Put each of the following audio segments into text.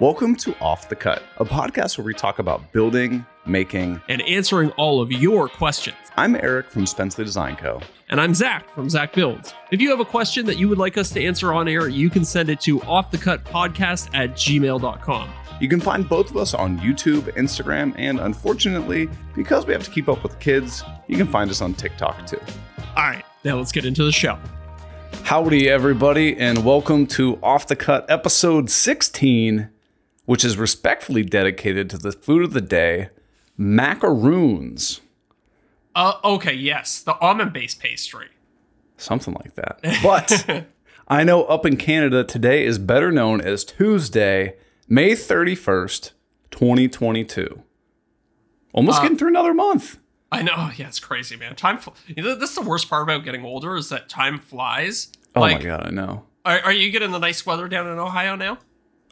Welcome to Off the Cut, a podcast where we talk about building, making. and answering all of your questions. I'm Eric from Spencley Design Co. And I'm Zac from Zac Builds. If you have a question that you would like us to answer on air, you can send it to offthecutpodcast at gmail.com. You can find both of us on YouTube, Instagram, and unfortunately, because we have to keep up with kids, you can find us on TikTok too. All right, now let's get into the show. Howdy, everybody, and welcome to Off the Cut episode 16, which is respectfully dedicated to the food of the day macaroons. Uh, okay, yes, the almond based pastry. Something like that. But I know up in Canada, today is better known as Tuesday, May 31st, 2022. Almost getting through another month. I know, yeah, it's crazy, man. Time, fl- you know, this is the worst part about getting older is that time flies. Oh like, my God, I know. Are, are you getting the nice weather down in Ohio now?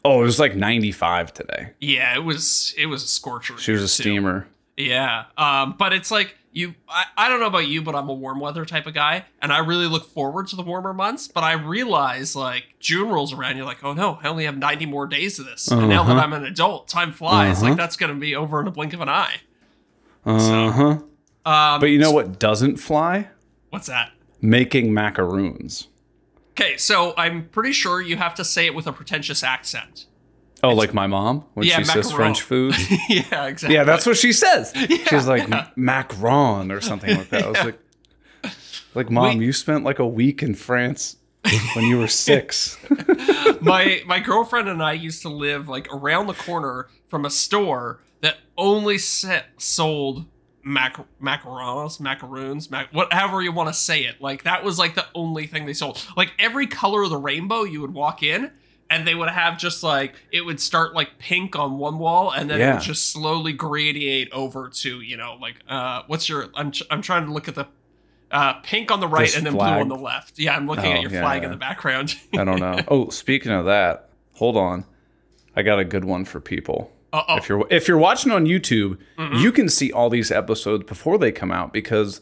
Oh, it was like 95 today. Yeah, it was. It was a scorcher. She was a too. steamer. Yeah. Um, but it's like you I, I don't know about you, but I'm a warm weather type of guy, and I really look forward to the warmer months. But I realize like June rolls around, you're like, oh no, I only have 90 more days of this. And now that Uh-huh. I'm an adult, time flies. Uh-huh. Like that's gonna be over in a blink of an eye. Uh huh. Um But you know what doesn't fly? what's that? Making macaroons. Okay, so I'm pretty sure you have to say it with a pretentious accent. Oh, like my mom when Yeah, she says. French food. yeah, exactly. yeah, that's what she says. She's like yeah. macaron or something like that. I was like, like mom, We- you spent like a week in France when you were six. my my girlfriend and I used to live like around the corner from a store that only se- sold mac macarons, macaroons, mac- whatever you want to say it. Like that was like the only thing they sold. Like every color of the rainbow, you would walk in. And they would have just like it would start like pink on one wall, and then it would just slowly gradiate over to you know like uh what's your I'm I'm trying to look at the uh pink on the right This and then flag? blue on the left. Yeah, I'm looking Oh, at your yeah, flag yeah. in the background. I don't know. Oh, speaking of that, hold on. I got a good one for people. Uh oh. If you're if you're watching on YouTube, Mm-hmm. you can see all these episodes before they come out because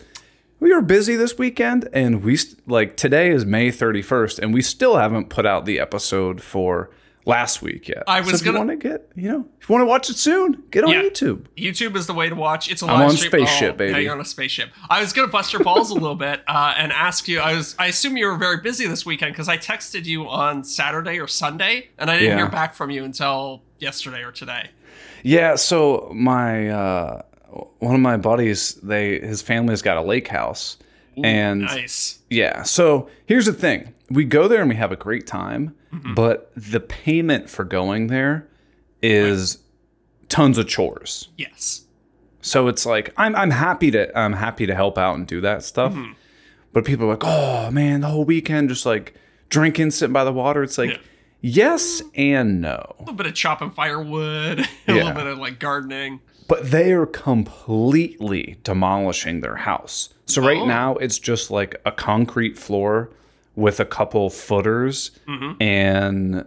we were busy this weekend and we st- like today is May 31st and we still haven't put out the episode for last week yet. I was you gonna- want to get, you know, if you want to watch it soon, get on Yeah. YouTube. YouTube is the way to watch. It's a I'm on stream. spaceship, oh, baby. Yeah, you're on a spaceship. I was gonna bust your balls a little bit uh, and ask you. I was. I assume you were very busy this weekend because I texted you on Saturday or Sunday, and I didn't Yeah. hear back from you until yesterday or today. Yeah, so my uh one of my buddies, they his family's got a lake house and Nice. Yeah. So here's the thing we go there and we have a great time, Mm-hmm. but the payment for going there is tons of chores. Yes. So it's like I'm I'm happy to I'm happy to help out and do that stuff. Mm-hmm. But people are like, "Oh, man, the whole weekend just like drinking, sitting by the water." It's like, Yeah. Yes and no. A little bit of chopping firewood. a Yeah. little bit of like gardening. But they are completely demolishing their house. So right Oh. now it's just like a concrete floor with a couple footers Mm-hmm. and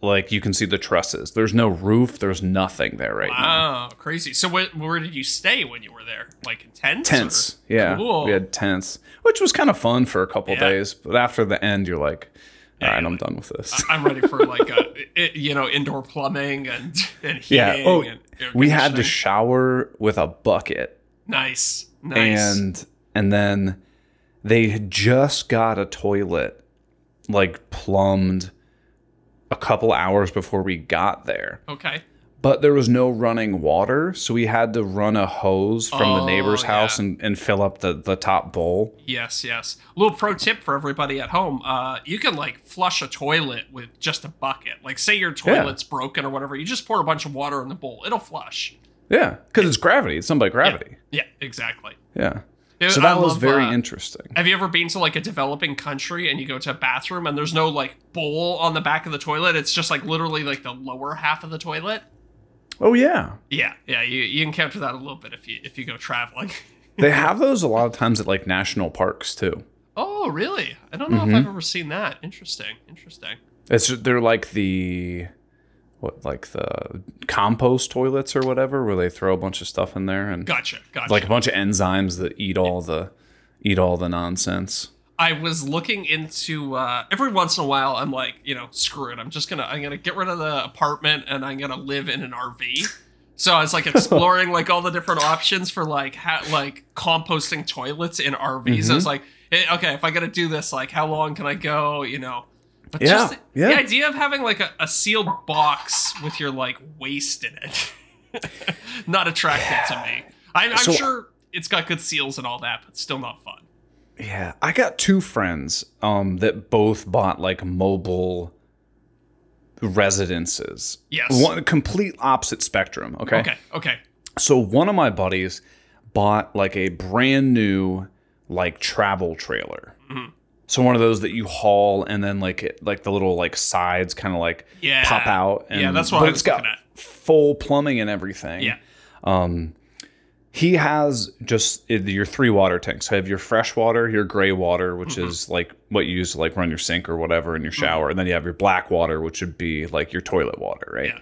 like you can see the trusses. There's no roof, there's nothing there right now. Wow, crazy. So where, where did you stay when you were there? Like in tents? Tents. or- Yeah. Cool. We had tents, which was kind of fun for a couple Yeah. days, but after the end you're like, all right, I'm done with this. I'm ready for like a you know indoor plumbing and and heating. yeah. Oh, and we had to shower with a bucket Nice. Nice. and and then they had just got a toilet like plumbed a couple hours before we got there okay. But there was no running water so we had to run a hose from the Oh, neighbor's house and, and fill up the, the top bowl Yes, yes. little pro tip for everybody at home. Uh, you can like flush a toilet with just a bucket. Like say your toilet's broken or whatever, you just pour a bunch of water in the bowl. It'll flush. yeah because it's gravity it's done by gravity Yeah, exactly. yeah, Dude, so that I was love, very uh, interesting Have you ever been to like a developing country and you go to a bathroom and there's no like bowl on the back of the toilet? It's just like literally like the lower half of the toilet. Oh yeah Yeah, yeah. You, you encounter that a little bit if you if you go traveling. they have those a lot of times at like national parks too oh, really? I don't know Mm-hmm. if I've ever seen that. Interesting. Interesting. It's they're like the what like the compost toilets or whatever where they throw a bunch of stuff in there and Gotcha. Gotcha. like a bunch of enzymes that eat all the eat all the nonsense. I was looking into uh, every once in a while. I'm like, you know, screw it. I'm just gonna I'm gonna get rid of the apartment and I'm gonna live in an RV. So I was like exploring like all the different options for like ha- like composting toilets in RVs. I was like, eh, okay, if I gotta do this, like how long can I go? You know. But Yeah, just the, yeah. the idea of having like a, a sealed box with your like waste in it, not attractive to me. I, I'm So- sure it's got good seals and all that, but still not fun. Yeah, I got two friends um, that both bought like mobile residences. Yes. One complete opposite spectrum. Okay. Okay, okay. So one of my buddies bought like a brand new like travel trailer. Mm-hmm. So one of those that you haul and then like it, like the little like sides kind of like Yeah. pop out. And, Yeah, that's what but I it's was got at. full plumbing and everything. Yeah. He has just uh, your three water tanks. So you have your fresh water, your gray water, which Mm-hmm. is like what you use to like run your sink or whatever in your shower, and then you have your black water, which would be like your toilet water, right? Yeah.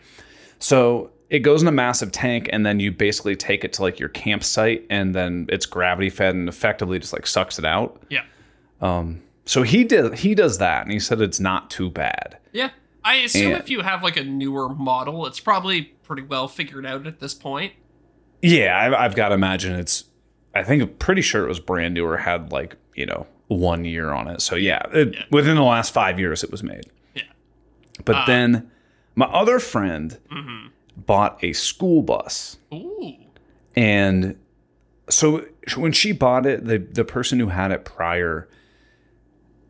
So it goes in a massive tank, and then you basically take it to like your campsite, and then it's gravity fed and effectively just like sucks it out. Yeah. So he did he does that, and he said it's not too bad. Yeah. I assume And- if you have like a newer model, it's probably pretty well figured out at this point. Yeah, I've, I've got to imagine it's. I think I'm pretty sure it was brand new or had like you know one year on it. So yeah, it, Yeah. within the last five years it was made. Yeah. But then my other friend Mm-hmm. bought a school bus, Ooh. and so when she bought it, the the person who had it prior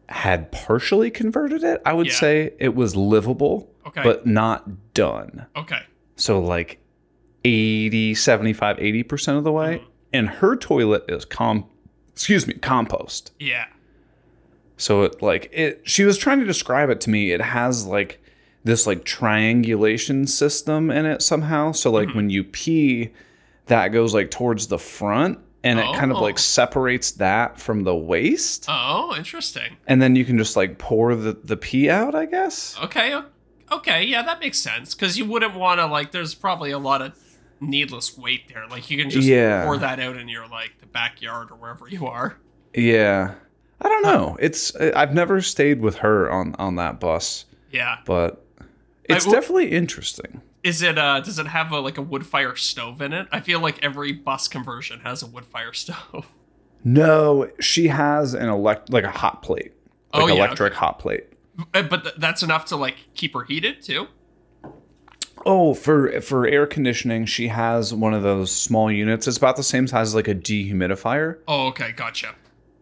had partially converted it. I would Yeah. say it was livable, Okay. but not done. Okay. So like 80, 75, 80% of the way. Mm-hmm. And her toilet is com excuse me, compost. Yeah. So it like it she was trying to describe it to me. It has like this like triangulation system in it somehow. So like mm-hmm. when you pee, that goes like towards the front and it kind of Oh. like separates that from the waste. Oh, interesting. And then you can just like pour the, the pee out, I guess. Okay. Okay. Yeah, that makes sense. Because you wouldn't want to like. There's probably a lot of needless weight there. Like you can just Yeah. pour that out in your like the backyard or wherever you are. Yeah. I don't know. It's I've never stayed with her on on that bus. Yeah. but it's w- definitely interesting. Is it? uh Does it have a like a wood fire stove in it? I feel like every bus conversion has a wood fire stove. No, she has an elect like a hot plate, like Oh, yeah, electric hot plate. Uh, but th- that's enough to like keep her heated too. Oh, for for air conditioning, she has one of those small units. It's about the same size as like a dehumidifier. Oh, okay, gotcha.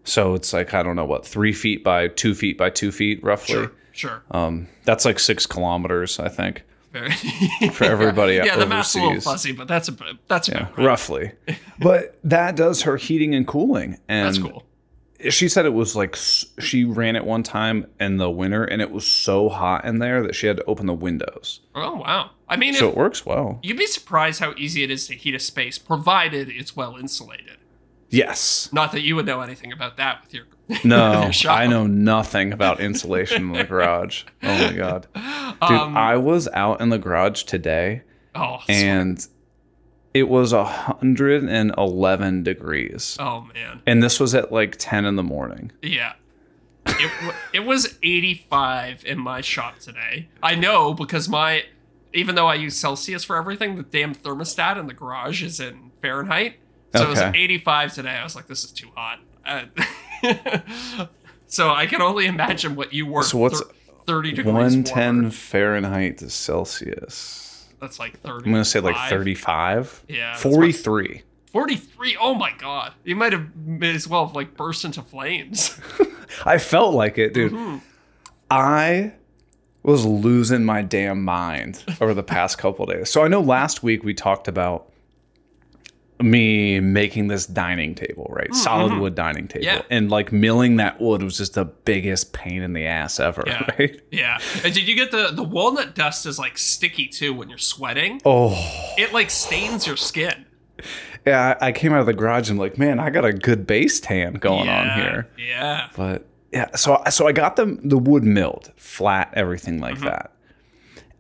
So it's like I don't know what three feet by two feet by two feet roughly. Sure, sure. Um, that's like six kilometers, I think, for everybody yeah, the math's a little fuzzy, but that's a that's Yeah, right. roughly. but that does her heating and cooling, and That's cool. She said it was like she ran it one time in the winter and it was so hot in there that she had to open the windows. Oh wow. I mean, So it works well. you'd be surprised how easy it is to heat a space, provided it's well insulated. Yes. Not that you would know anything about that with your No, your. I know nothing about insulation in the garage. Oh my god. Dude, Um, I was out in the garage today Oh, and it was 111 degrees. oh man. And this was at like 10 in the morning. Yeah. It, it was 85 in my shop today. I know because my, even though I use Celsius for everything, the damn thermostat in the garage is in Fahrenheit. So it was 85 today. I was like, this is too hot. Uh, so I can only imagine what you were. So what's thir- 30 degrees 110 warmer. Fahrenheit to Celsius. That's like 30. I'm going to say like 35. Yeah, that's 43. 43. Oh my god. You might have may as well have like burst into flames. I felt like it, dude. Mm-hmm. I was losing my damn mind over the past couple days. So I know last week we talked about me making this dining table, right? Solid wood dining table. Mm-hmm. Yeah. And like milling that wood was just the biggest pain in the ass ever, Yeah. right? yeah. And did you get the the walnut dust is like sticky too when you're sweating? Oh, It like stains your skin. yeah. I came out of the garage and like, man, I got a good base tan going on here. Yeah. But yeah, so so I got the the wood milled, flat, everything like Mm-hmm. that.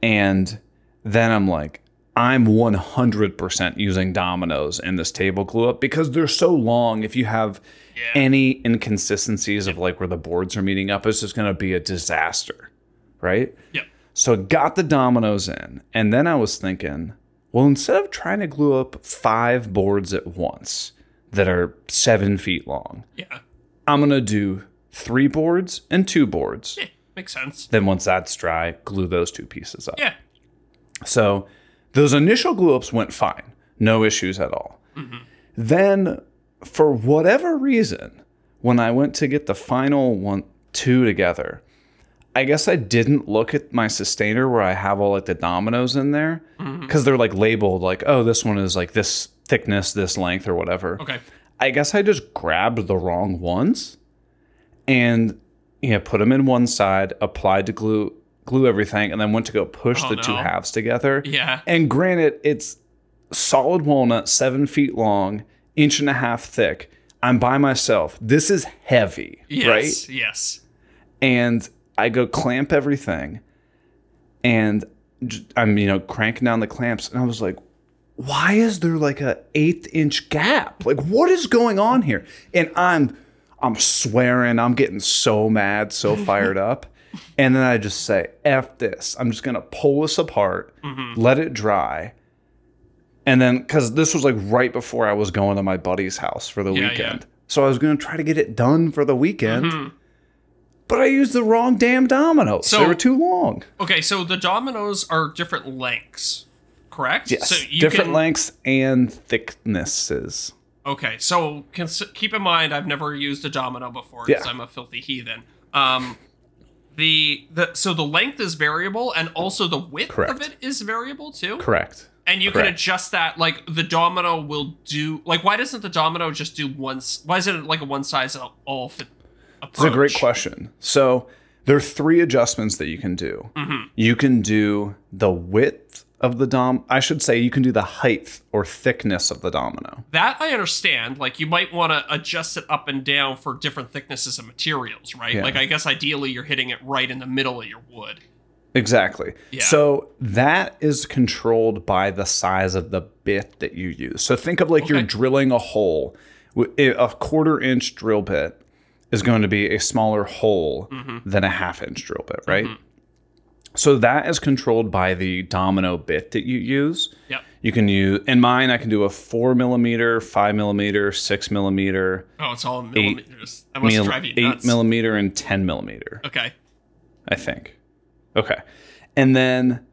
And then I'm like, I'm 100% using dominoes in this table glue up because they're so long. If you have Yeah. any inconsistencies of like where the boards are meeting up, it's just going to be a disaster, right? Yep. So I got the dominoes in, and then I was thinking, well, instead of trying to glue up five boards at once that are seven feet long, Yeah. I'm gonna do three boards and two boards. Yeah. Makes sense. Then once that's dry, glue those two pieces up. Yeah. So those initial glue ups went fine, no issues at all. Then, for whatever reason, when I went to get the final one, two together, I guess I didn't look at my Systainer where I have all like the dominoes in there mm-hmm. because they're like labeled like, oh, this one is like this thickness, this length, or whatever. Okay. I guess I just grabbed the wrong ones and you know, put them in one side, applied the glue glue everything, and then went to go push Oh, the two halves together. Yeah. And granted, it's solid walnut, seven feet long, inch and a half thick. I'm by myself. This is heavy, Yes. right? Yes. and I go clamp everything, and I'm you know cranking down the clamps, and I was like, why is there like a eighth inch gap? Like what is going on here? And I'm I'm swearing, I'm getting so mad, so fired up. And then I just say, F this. I'm just gonna pull this apart, let it dry. And then, because this was like right before I was going to my buddy's house for the Yeah, yeah. weekend. So I was going to try to get it done for the weekend. But I used the wrong damn dominoes. So- they were too long. Okay, so the dominoes are different lengths, correct? Yes. So you Different can, lengths and thicknesses. Okay, so cons- keep in mind I've never used a domino before because Yeah. I'm a filthy heathen. Um, the the so the length is variable and also the width Correct. of it is variable too. Correct. And you can adjust that. Like the domino will do. Like why doesn't the domino just do once Why isn't it like a one size all fit? It's a great question. So there are three adjustments that you can do. Mm-hmm. You can do the width of the dom. I should say you can do the height or thickness of the domino. That I understand. Like you might want to adjust it up and down for different thicknesses of materials, right? Yeah. Like I guess ideally you're hitting it right in the middle of your wood. Exactly. Yeah. So that is controlled by the size of the bit that you use. So think of like you're drilling a hole. A quarter inch drill bit is going to be a smaller hole Mm-hmm. than a half inch drill bit, right? So that is controlled by the domino bit that you use. Yep. You can use in mine. I can do a four millimeter, five millimeter, six millimeter, Oh, it's all millimeters. That must mil- drive you eight nuts. millimeter, and ten millimeter. okay. I think. Okay. And then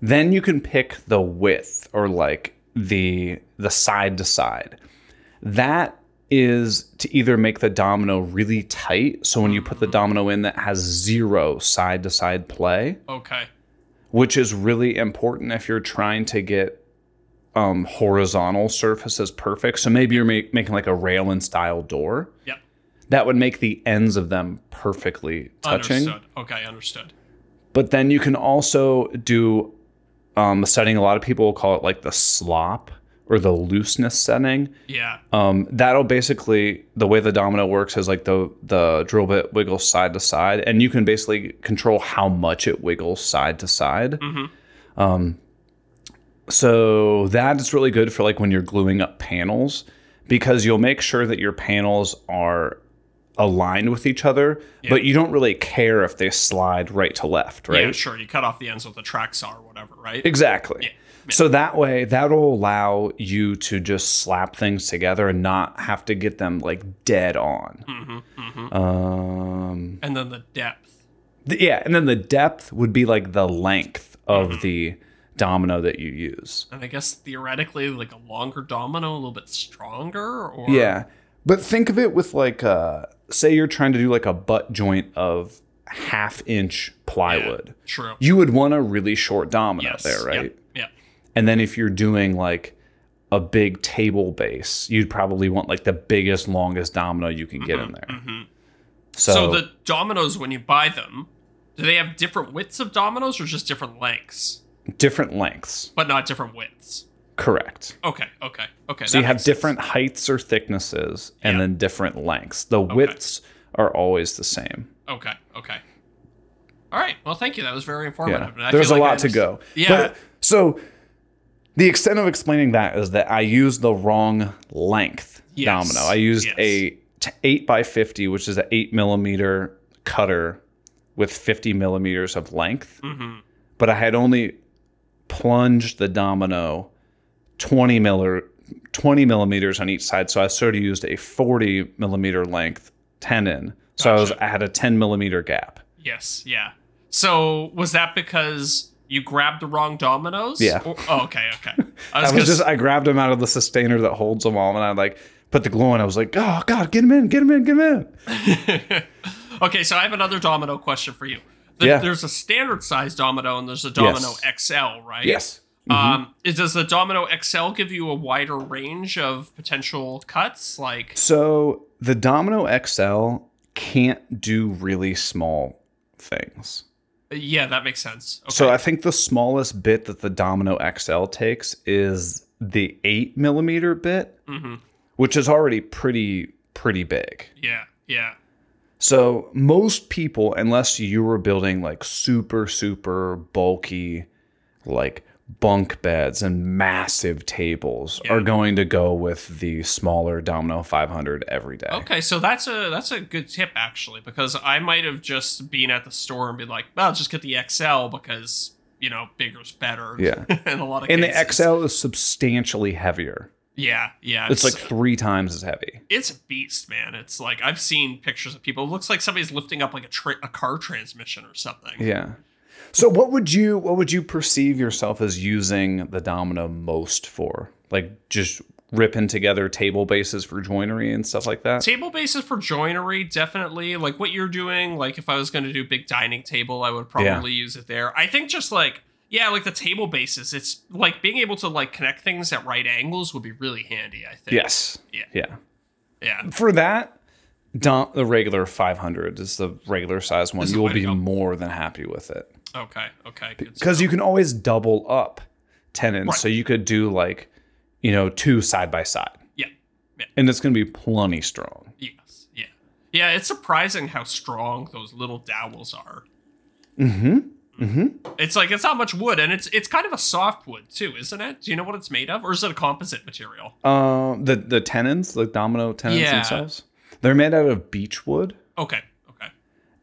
then you can pick the width or like the the side to side. That is to either make the domino really tight so when you put the domino in that has zero side to side play, Okay. which is really important if you're trying to get um, horizontal surfaces perfect. So maybe you're ma- making like a rail and style door. Yep. That would make the ends of them perfectly touching. Understood. Okay, understood. But then you can also do um, a setting. A lot of people will call it like the slop or the looseness setting. Yeah. Um, that'll basically the way the domino works is like the the drill bit wiggles side to side, and you can basically control how much it wiggles side to side. Hmm. Um, so that is really good for like when you're gluing up panels because you'll make sure that your panels are aligned with each other, but you don't really care if they slide right to left, right? Yeah, sure. You cut off the ends with a track saw or whatever, right? Exactly. So that way, that'll allow you to just slap things together and not have to get them like dead on. Mm-hmm, Um, And then the depth. th- yeah, and then the depth would be like the length of Mm-hmm. the domino that you use. And I guess theoretically, like a longer domino, a little bit stronger, or Yeah, but think of it with like, uh, say you're trying to do like a butt joint of half inch plywood. true. You would want a really short domino Yes. there, right? Yep. And then if you're doing like a big table base, you'd probably want like the biggest, longest domino you can get in mm-hmm, there. Mm-hmm. So, So, the dominoes, when you buy them, do they have different widths of dominoes or just different lengths, different lengths, but not different widths? correct. Okay. Okay. Okay. So you have sense. different heights or thicknesses, and Yeah. then different lengths. The widths are always the same. Okay. Okay. All right. Well, thank you. That was very informative. Yeah, there's a like lot to go. Yeah. But, so the extent of explaining that is that I used the wrong length Yes. domino. I used Yes. a t- eight by fifty, which is an eight millimeter cutter with fifty millimeters of length. Mhm. But I had only plunged the domino twenty miller, twenty millimeters on each side. So I sort of used a forty millimeter length tenon. So I was I had a ten millimeter gap. Yes, yeah. So was that because you grabbed the wrong dominoes? Yeah. Or- oh, okay, okay. I I was, was just I grabbed him out of the Systainer that holds them all, and I like put the glue in. I was like, oh god, get him in, get him in, get him in. okay, so I have another domino question for you. The- Yeah. There's a standard size domino and there's a domino XL, right? Yes. Um, is, does the Domino XL give you a wider range of potential cuts? Like, So the Domino XL can't do really small things. Yeah, that makes sense. Okay. So I think the smallest bit that the Domino XL takes is the eight millimeter bit, Mhm. which is already pretty pretty big. yeah, yeah, So most people, unless you were building like super super bulky, like bunk beds and massive tables, Yeah. are going to go with the smaller Domino 500 every day. Okay, so that's a that's a good tip actually because I might have just been at the store and been like, "Well, just get the XL because you know bigger's better." Yeah. in a lot of And the. XL is substantially heavier. Yeah, yeah. It's like three times as heavy. it's a beast, man. It's like I've seen pictures of people. It looks like somebody's lifting up like a tra- a car transmission or something. Yeah. So what would you what would you perceive yourself as using the domino most for? Like just ripping together table bases for joinery and stuff like that? Table bases for joinery, definitely. Like what you're doing. Like if I was going to do big dining table, I would probably use it there. I think just like yeah, like the table bases. It's like being able to like connect things at right angles would be really handy. I think. Yes. Yeah. Yeah. Yeah. For that, the regular 500 is the regular size one. You will be more than happy with it. Okay. Okay. Because you can always double up tenons. Right. So you could do like, you know, two side by side. Yeah. Yeah. And it's going to be plenty strong. Yes. Yeah. Yeah. It's surprising how strong those little dowels are. Mm-hmm. Mm-hmm. It's like it's not much wood, and it's it's kind of a soft wood too, isn't it? Do you know what it's made of, or is it a composite material? Uh, the the tenons, the domino tenons Yeah. themselves, they're made out of beech wood, Okay. Okay.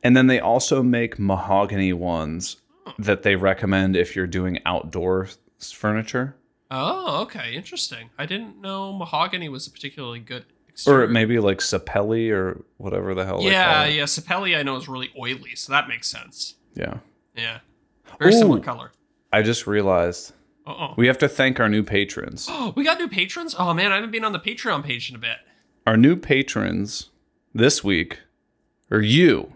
and then they also make mahogany ones that they recommend if you're doing outdoor furniture, Oh, okay. Interesting. I didn't know mahogany was a particularly good. or maybe like sapelli or whatever the hell. Yeah, yeah. Sapelli I know is really oily, so that makes sense. yeah. Yeah. Very similar color. I just realized Uh oh. we have to thank our new patrons. Oh, we got new patrons. Oh man, I haven't been on the Patreon page in a bit. Our new patrons this week are you.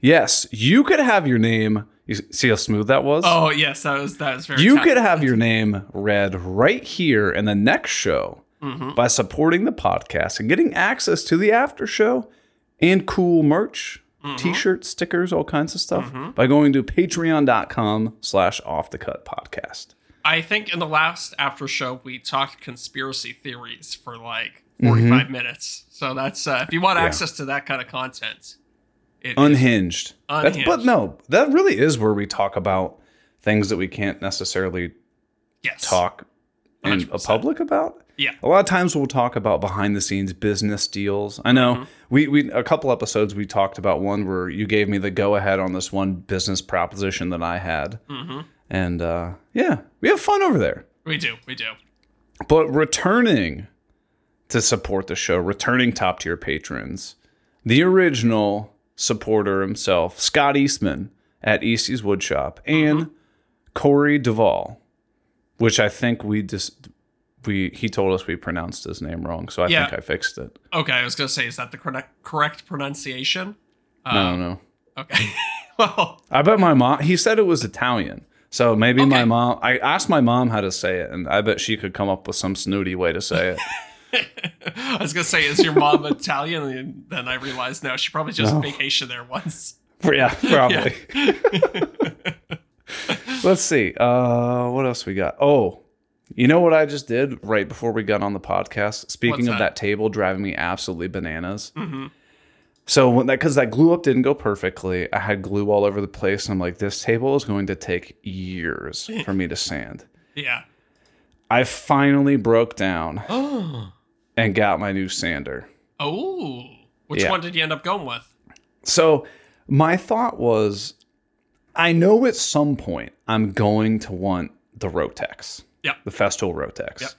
Yes, you could have your name. You see how smooth that was? Oh yes, that was that was very. You could have your name read right here in the next show Mhm. by supporting the podcast and getting access to the after show and cool merch, Mm-hmm. t-shirts, stickers, all kinds of stuff by going to patreon.com slash off the cut podcast. I think in the last after show we talked conspiracy theories for like 45 minutes. So that's uh, if you want Mm-hmm. Yeah. access to that kind of content. It Unhinged. That's, but no, that really is where we talk about things that we can't necessarily yes. talk in a 100%. public about. Yeah. A lot of times we'll talk about behind the scenes business deals. I know Mm-hmm. we we a couple episodes we talked about one where you gave me the go ahead on this one business proposition that I had. Mhm. And uh, yeah, we have fun over there. We do. We do. But returning to support the show, returning top tier patrons, the original supporter himself, Scott Eastman at Eastie's Woodshop, and Mm-hmm. Corey Duvall, which I think we just we he told us we pronounced his name wrong, so I Yeah. think I fixed it. Okay, I was gonna say, is that the correct correct pronunciation? I don't know. Okay. well, I bet my mom. He said it was Italian, so maybe my mom. I asked my mom how to say it, and I bet she could come up with some snooty way to say it. I was gonna say, is your mom Italian? And then I realized no, she probably just No. vacationed there once. yeah, probably. Let's see. Uh, what else we got? Oh, you know what I just did right before we got on the podcast? Speaking What's of that? that table driving me absolutely bananas. hmm So when that because that glue up didn't go perfectly, I had glue all over the place. And I'm like, this table is going to take years for me to sand. Yeah. I finally broke down Oh. And got my new sander. Oh. Which Yeah. one did you end up going with? So my thought was, I know at some point I'm going to want the Rotex, Yep. the Festool Rotex. Yep.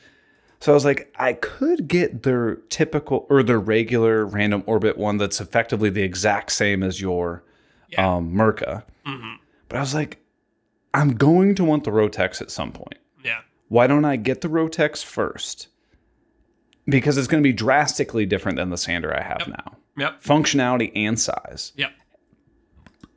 So I was like, I could get their typical or their regular random orbit one that's effectively the exact same as your Yeah. um, Mirka. hmm But I was like, I'm going to want the Rotex at some point. Yeah. Why don't I get the Rotex first? Because it's going to be drastically different than the sander I have now. Yep. Functionality and size. Yep.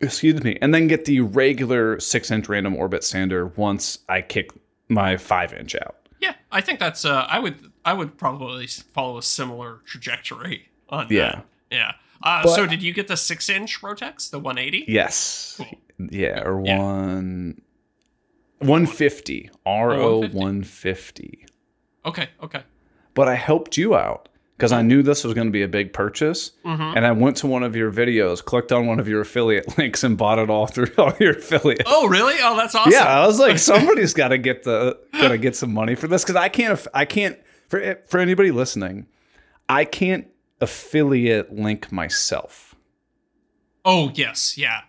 Excuse me. And then get the regular six inch random orbit sander once I kick my five inch out. Yeah. I think that's uh I would I would probably follow a similar trajectory on Yeah. that. Yeah. Uh, But- so did you get the six inch Rotex, the 180? Yes. Cool. Yeah. Or Yeah. one. 150. RO 150. Okay. Okay. But I helped you out because I knew this was going to be a big purchase. Mm-hmm. And I went to one of your videos, clicked on one of your affiliate links, and bought it all through all your affiliate. Oh, really? Oh, that's awesome. Yeah, I was like, somebody's got to get the got to get some money for this because I can't. I can't for for anybody listening. I can't affiliate link myself. Oh, yes. Yeah.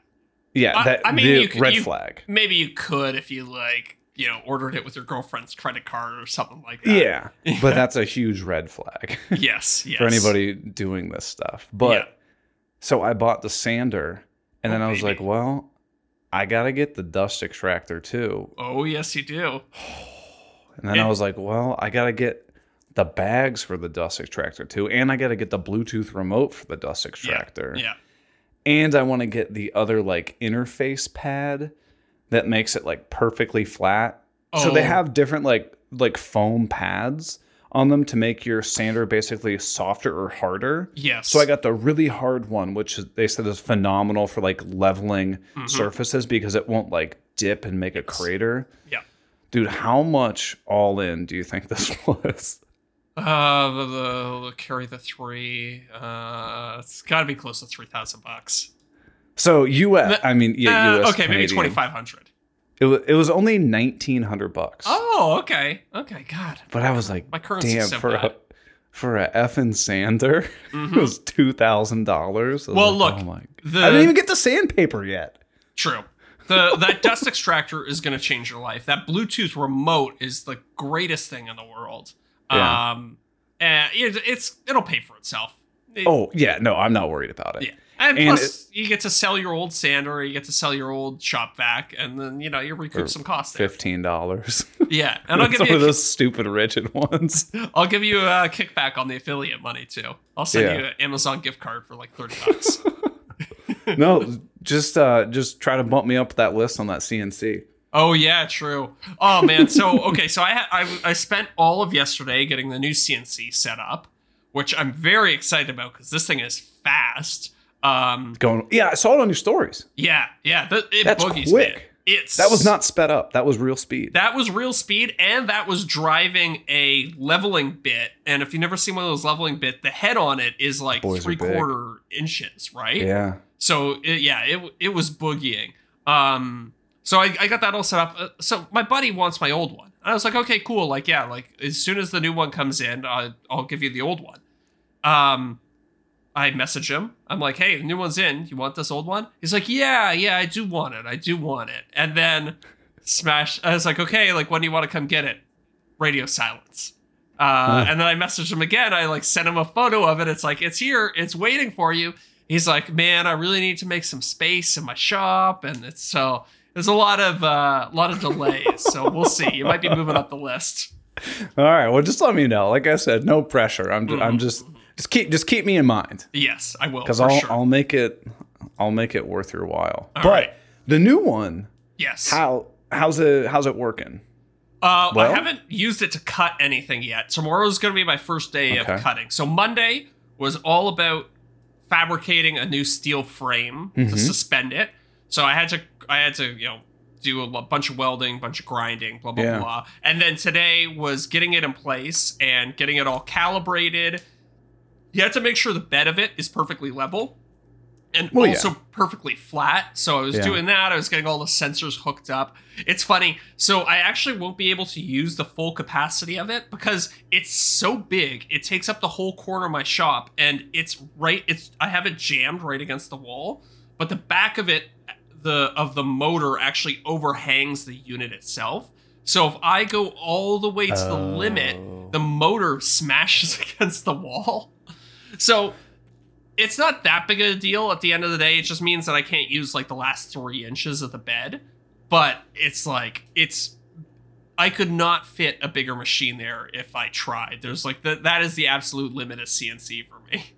Yeah, I- that I mean, the you could- red you- flag. Maybe you could if you like, you know, ordered it with your girlfriend's credit card or something like that. Yeah, but that's a huge red flag Yes. Yes. for anybody doing this stuff. But Yeah. so I bought the sander, and Oh, then I was like, well, I got to get the dust extractor too. Oh, yes, you do. And then I was like, well, I got to get the bags for the dust extractor too. And I got to get the Bluetooth remote for the dust extractor. Yeah. And I want to get the other like interface pad that makes it like perfectly flat. So they Oh. have different like like foam pads on them to make your sander basically softer or harder. Yes. So I got the really hard one, which they said is phenomenal for like leveling Mm-hmm. surfaces because it won't like dip and make a crater. Yeah. Dude, how much all in do you think this was? Uh, the, the, the carry the three. Uh, it's got to be close to three thousand bucks. So US, I mean, yeah, Uh, US. okay, maybe twenty five hundred. It was, it was only nineteen hundred bucks. Oh, okay, okay, God. but I was like, My currency's damn, so for bad. a for a effing sander, Mhm. it was two thousand dollars. Well, look, oh the- I didn't even get the sandpaper yet. True. The that dust extractor is going to change your life. That Bluetooth remote is the greatest thing in the world. Yeah. Um, and it, it's it'll pay for itself. It- Oh yeah, no, I'm not worried about it. yeah. And, and plus, you get to sell your old sander, or you get to sell your old shop vac, and then you know you recoup some costs there. Fifteen dollars. Yeah, and I'll give Some you of a, those stupid Ridgid ones. I'll give you a kickback on the affiliate money too. I'll send Yeah. you an Amazon gift card for like thirty bucks. no, just uh, just try to bump me up that list on that CNC. Oh yeah, true. Oh man, so okay, so I, ha- I I spent all of yesterday getting the new CNC set up, which I'm very excited about because this thing is fast. Um, Going, yeah, I saw it on your stories. yeah, yeah, the, it That's boogies, quick. It's That was not sped up. That was real speed. that was real speed, and that was driving a leveling bit. And if you've never seen one of those leveling bit, the head on it is like Boys three quarter inches, right? yeah. So it, yeah, it it was boogieing. Um, so I, I got that all set up. Uh, so my buddy wants my old one. And I was like, okay, cool. Like yeah, like as soon as the new one comes in, I, I'll give you the old one. Um, I message him. I'm like, hey, the new one's in. You want this old one? He's like, yeah, yeah, I do want it. I do want it. And then smash. I was like, okay, like when do you want to come get it? Radio silence. Uh, And then I messaged him again. I like sent him a photo of it. It's like it's here. It's waiting for you. He's like, man, I really need to make some space in my shop, and it's so there's a lot of uh, lot of delays. so we'll see. You might be moving up the list. All right. Well, just let me know. Like I said, no pressure. I'm Mm-hmm. I'm just just keep just keep me in mind Yes, I will because I'll sure. I'll make it I'll make it worth your while. All but right. the new one, yes. how how's it how's it working? Uh, Well- I haven't used it to cut anything yet. Tomorrow's going to be my first day Okay. of cutting. So Monday was all about fabricating a new steel frame to Mhm. suspend it. So I had to I had to you know do a bunch of welding, bunch of grinding, blah blah Yeah. blah. And then today was getting it in place and getting it all calibrated. You have to make sure the bed of it is perfectly level. and Well, yeah. also perfectly flat. So I was Yeah. doing that. I was getting all the sensors hooked up. It's funny. So I actually won't be able to use the full capacity of it because it's so big. It takes up the whole corner of my shop, and it's right. It's I have it jammed right against the wall, but the back of it, the of the motor actually overhangs the unit itself. So if I go all the way to the limit, Oh. the motor smashes against the wall. So it's not that big of a deal at the end of the day. It just means that I can't use like the last three inches of the bed. But it's like it's I could not fit a bigger machine there if I tried. There's like the, that is the absolute limit of CNC for me.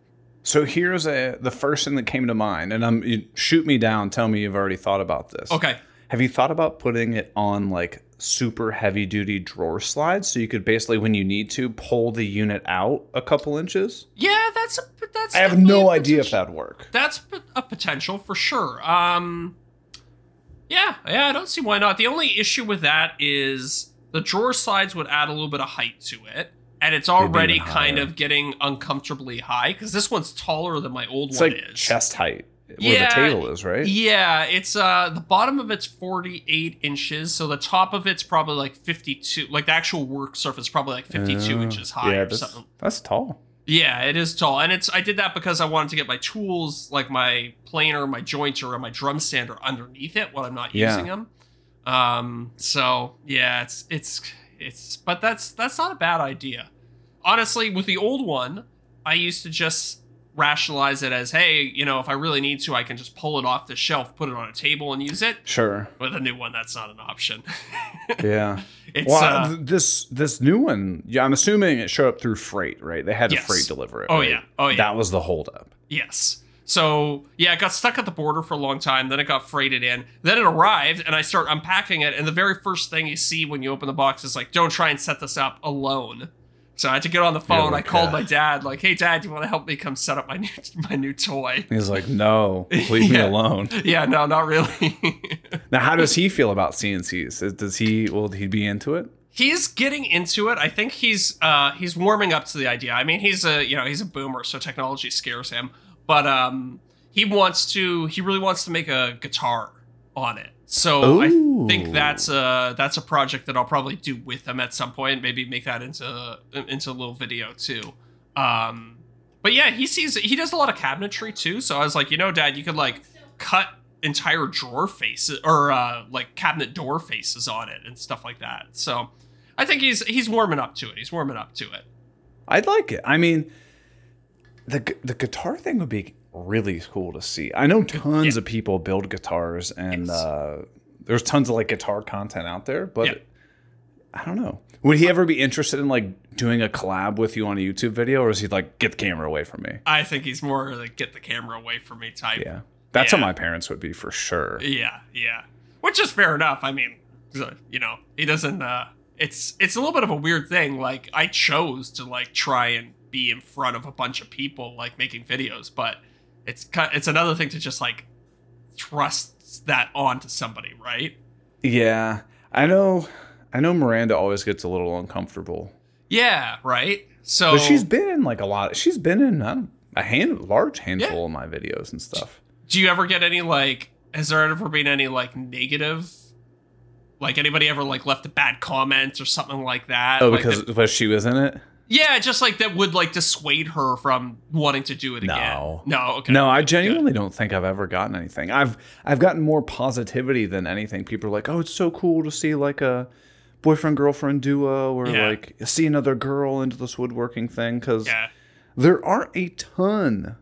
So here's a the first thing that came to mind, and I'm shoot me down. Tell me you've already thought about this. Okay. Have you thought about putting it on like super heavy duty drawer slides so you could basically, when you need to, pull the unit out a couple inches? Yeah, that's a that's. I have no idea if that'd work. That's a potential for sure. Um, yeah, yeah, I don't see why not. The only issue with that is the drawer slides would add a little bit of height to it, and it's already kind of getting uncomfortably high because this one's taller than my old It's one like is. chest height where Yeah, the table is, right? Yeah, it's uh the bottom of it's 48 inches, so the top of it's probably like 52. Like the actual work surface is probably like 52 Oh, inches high yeah, or that's, something. that's tall. Yeah, it is tall, and it's I did that because I wanted to get my tools, like my planer, my jointer, and my drum sander, underneath it when I'm not Yeah. using them. Um, so yeah, it's it's it's, but that's that's not a bad idea. Honestly, with the old one, I used to just rationalize it as, hey, you know, if I really need to, I can just pull it off the shelf, put it on a table, and use it. Sure. With a new one, that's not an option. Yeah. it's well, uh, this this new one, yeah, I'm assuming it showed up through freight, right? They had to Yes. freight deliver it. Oh, right? yeah. Oh, yeah. That was the holdup. Yes. So yeah, it got stuck at the border for a long time. Then it got freighted in. Then it arrived, and I start unpacking it. And the very first thing you see when you open the box is like, "Don't try and set this up alone." So I had to get on the phone. I called uh, my dad, like, "Hey, dad, do you want to help me come set up my new my new toy?" He's like, no, leave me alone. yeah, no, not really. Now, how does he feel about CNCs? Does he will he be into it? he's getting into it. I think he's uh he's warming up to the idea. I mean, he's a you know he's a boomer, so technology scares him. But um, he wants to. He really wants to make a guitar on it. So I think that's a that's a project that I'll probably do with him at some point. Maybe make that into into a little video too. Um, but yeah, he sees he does a lot of cabinetry too. So I was like, you know, Dad, you could like cut entire drawer faces or uh, like cabinet door faces on it and stuff like that. So I think he's he's warming up to it. He's warming up to it. I'd like it. I mean, the the guitar thing would be really cool to see. I know tons Yeah. of people build guitars, and Yes. uh, there's tons of like guitar content out there. But Yeah. I don't know. Would he ever be interested in like doing a collab with you on a YouTube video, or is he like get the camera away from me? I think he's more like get the camera away from me type. Yeah, that's Yeah. how my parents would be for sure. Yeah, yeah. Which is fair enough. I mean, you know, he doesn't uh it's it's a little bit of a weird thing. Like I chose to like try and be in front of a bunch of people like making videos, but it's ki- it's another thing to just like trust that onto somebody, right? Yeah, I know. I know Miranda always gets a little uncomfortable, Yeah, right? So but she's been in like a lot. She's been in I a hand, large handful of my videos and stuff. do you ever get any like has there ever been any like negative like anybody ever like left a bad comment or something like that? Oh, Like, because because she was in it. Yeah, just like that would like dissuade her from wanting to do it again. No. No, okay. No, I good, genuinely don't think I've ever gotten anything. I've I've gotten more positivity than anything. People are like, "Oh, it's so cool to see like a boyfriend girlfriend duo or Yeah. like see another girl into this woodworking thing cuz. Yeah. there aren't a ton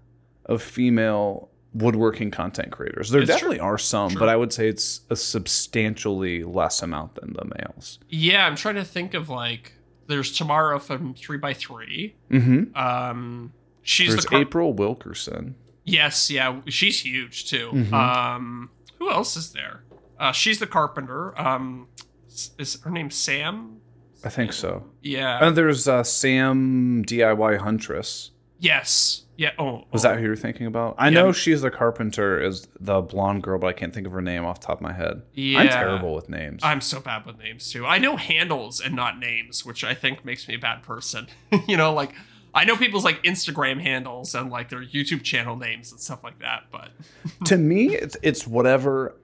of female woodworking content creators. There It's true. definitely are some, True. but I would say it's a substantially less amount than the males. Yeah, I'm trying to think of like there's Tamara from three by three. Mhm. Um she's There's the car- April Wilkerson. Yes, yeah, she's huge too. Mhm. Um who else is there? Uh she's the carpenter. Um s- is her name Sam? I think so. Yeah. And there's uh, Sam DIY Huntress. yes. Yeah. Oh. Was oh. that who you're thinking about? I Yeah. know she's the carpenter, is the blonde girl, but I can't think of her name off the top of my head. Yeah. I'm terrible with names. I'm so bad with names too. I know handles and not names, which I think makes me a bad person. you know, like I know people's like Instagram handles and like their YouTube channel names and stuff like that, but to me, it's it's whatever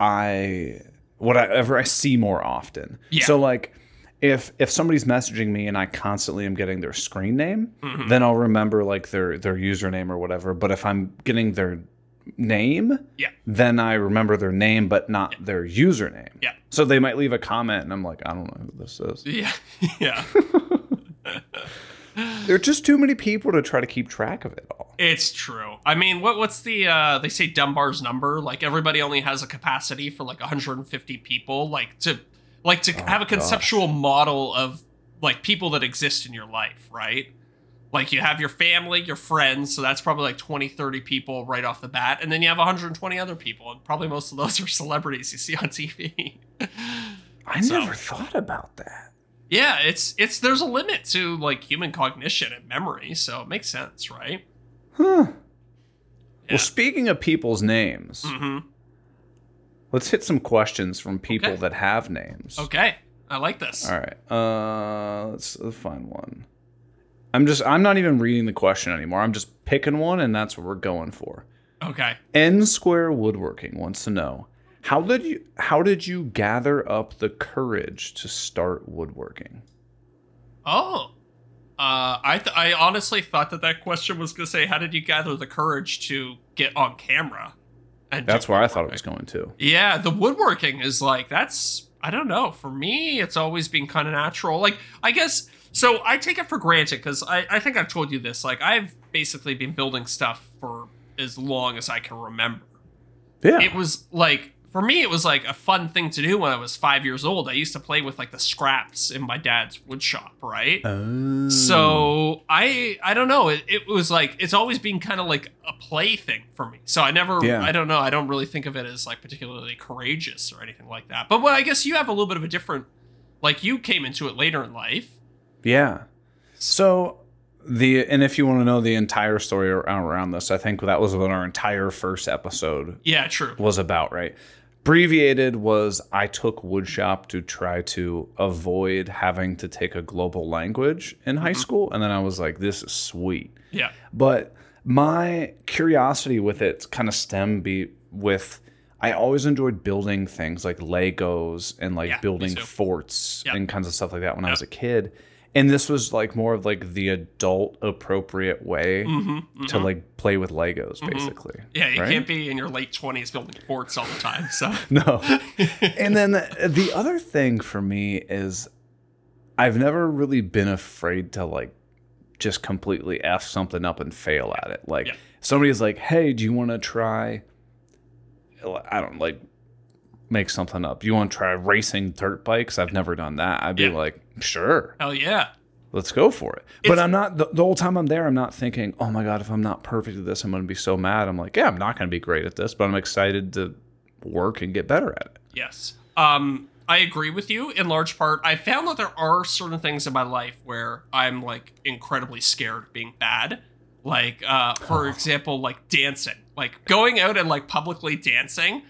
I whatever I see more often. Yeah. So like if if somebody's messaging me and I constantly am getting their screen name, Mm-hmm. then I'll remember like their their username or whatever. But if I'm getting their name, yeah. then I remember their name but not their username. Yeah. So they might leave a comment and I'm like, I don't know who this is. Yeah. Yeah. There are just too many people to try to keep track of it all. It's true. I mean, what what's the uh they say Dunbar's number? Like everybody only has a capacity for like 150 people. Like to like to have a gosh. conceptual model of like people that exist in your life, right? Like you have your family, your friends, so that's probably like 20, 30 people right off the bat, and then you have 120 other people, and probably most of those are celebrities you see on TV. I So- never thought about that. yeah, it's it's there's a limit to like human cognition and memory, so it makes sense, right? Huh. Yeah. Well, speaking of people's names, Mm-hmm. Let's hit some questions from people Okay. that have names. Okay, I like this. All right. Uh, let's find one. I'm just I'm not even reading the question anymore. I'm just picking one, and that's what we're going for. Okay. N Square Woodworking wants to know how did you how did you gather up the courage to start woodworking? Oh. Uh, I th- I honestly thought that that question was going to say, how did you gather the courage to get on camera? And That's where I thought it was going to. Yeah, the woodworking is like that's I don't know. For me, it's always been kind of natural. Like I guess so. I take it for granted because I I think I've told you this. Like I've basically been building stuff for as long as I can remember. Yeah. It was like for me, it was like a fun thing to do when I was five years old. I used to play with like the scraps in my dad's wood shop, right? Oh. So I I don't know. It, it was like it's always been kind of like a play thing for me. So I never Yeah. I don't know. I don't really think of it as like particularly courageous or anything like that. But well, I guess you have a little bit of a different like you came into it later in life. Yeah. So the and if you want to know the entire story around, around this, I think that was what our entire first episode Yeah, true. was about, right? Abbreviated was I took woodshop to try to avoid having to take a global language in high mm-hmm. school, and then I was like, "This is sweet." Yeah. But my curiosity with it kind of stemmed be with I always enjoyed building things like Legos and like Yeah, building forts and kinds of stuff like that when I was a kid. And this was like more of like the adult appropriate way Mm-hmm, to like play with Legos, basically. Yeah, you right? can't be in your late twenties building forts all the time. So No. and then the, the other thing for me is I've never really been afraid to like just completely F something up and fail at it. Like Yeah. somebody's like, hey, do you want to try, I don't like, make something up. You want to try racing dirt bikes? I've never done that. I'd be Yeah. like, sure, hell yeah. let's go for it. But I'm not, the, the whole time I'm there, I'm not thinking, oh my God, if I'm not perfect at this, I'm going to be so mad. I'm like, yeah, I'm not going to be great at this, but I'm excited to work and get better at it. Yes. Um, I agree with you in large part. I found that there are certain things in my life where I'm like incredibly scared of being bad. Like, uh, for Oh. example, like dancing. Like going out and like publicly dancing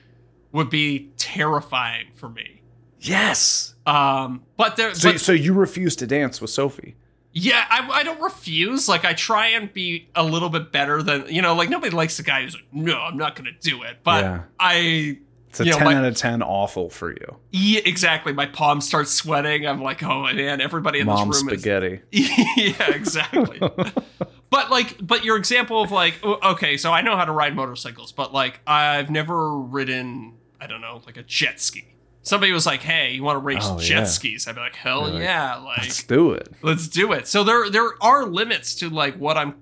would be terrifying for me. Yes. Um, but there, So, but so you refuse to dance with Sophie? yeah, I, I don't refuse. Like, I try and be a little bit better than you know. Like, nobody likes the guy who's like, no, I'm not gonna do it. But Yeah. I It's a You know, 10 my- out of 10 awful for you. Yeah, exactly. My palms start sweating. I'm like, oh man, everybody in Mom this room spaghetti. is. Spaghetti. yeah, exactly. but like, but your example of like, okay, so I know how to ride motorcycles, but like, I've never ridden, I don't know, like a jet ski. Somebody was like, hey, you want to race Oh, jet yeah. skis? I'd be like, hell like, yeah, like, Let's do it. let's do it. So there, there are limits to like what I'm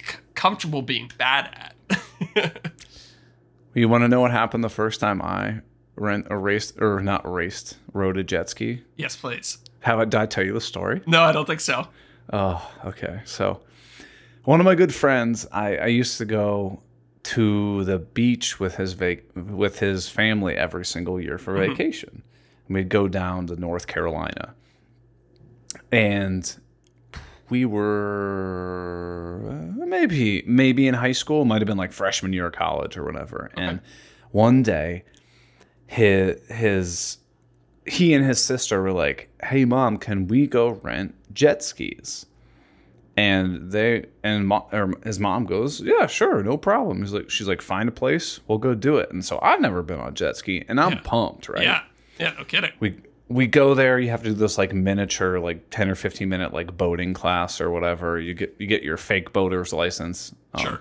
c- comfortable being bad at. You want to know what happened the first time I rent erased or not raced rode a jet ski? yes, please. Have I, did I tell you the story? No, I don't think so. Oh, okay. So, one of my good friends, I, I used to go to the beach with his vac- with his family every single year for vacation. We'd go down to North Carolina, and we were uh, maybe maybe in high school, might have been like freshman year of college or whatever. And one day, his his he and his sister were like, "Hey, mom, can we go rent jet skis?" And they and mo- or his mom goes, yeah, sure, no problem. He's like, she's like, find a place, we'll go do it. And so I've never been on a jet ski, and I'm Yeah. pumped, right? Yeah. Yeah. No kidding. we we go there you have to do this like miniature like 10 or 15 minute like boating class or whatever you get you get your fake boater's license um, Sure.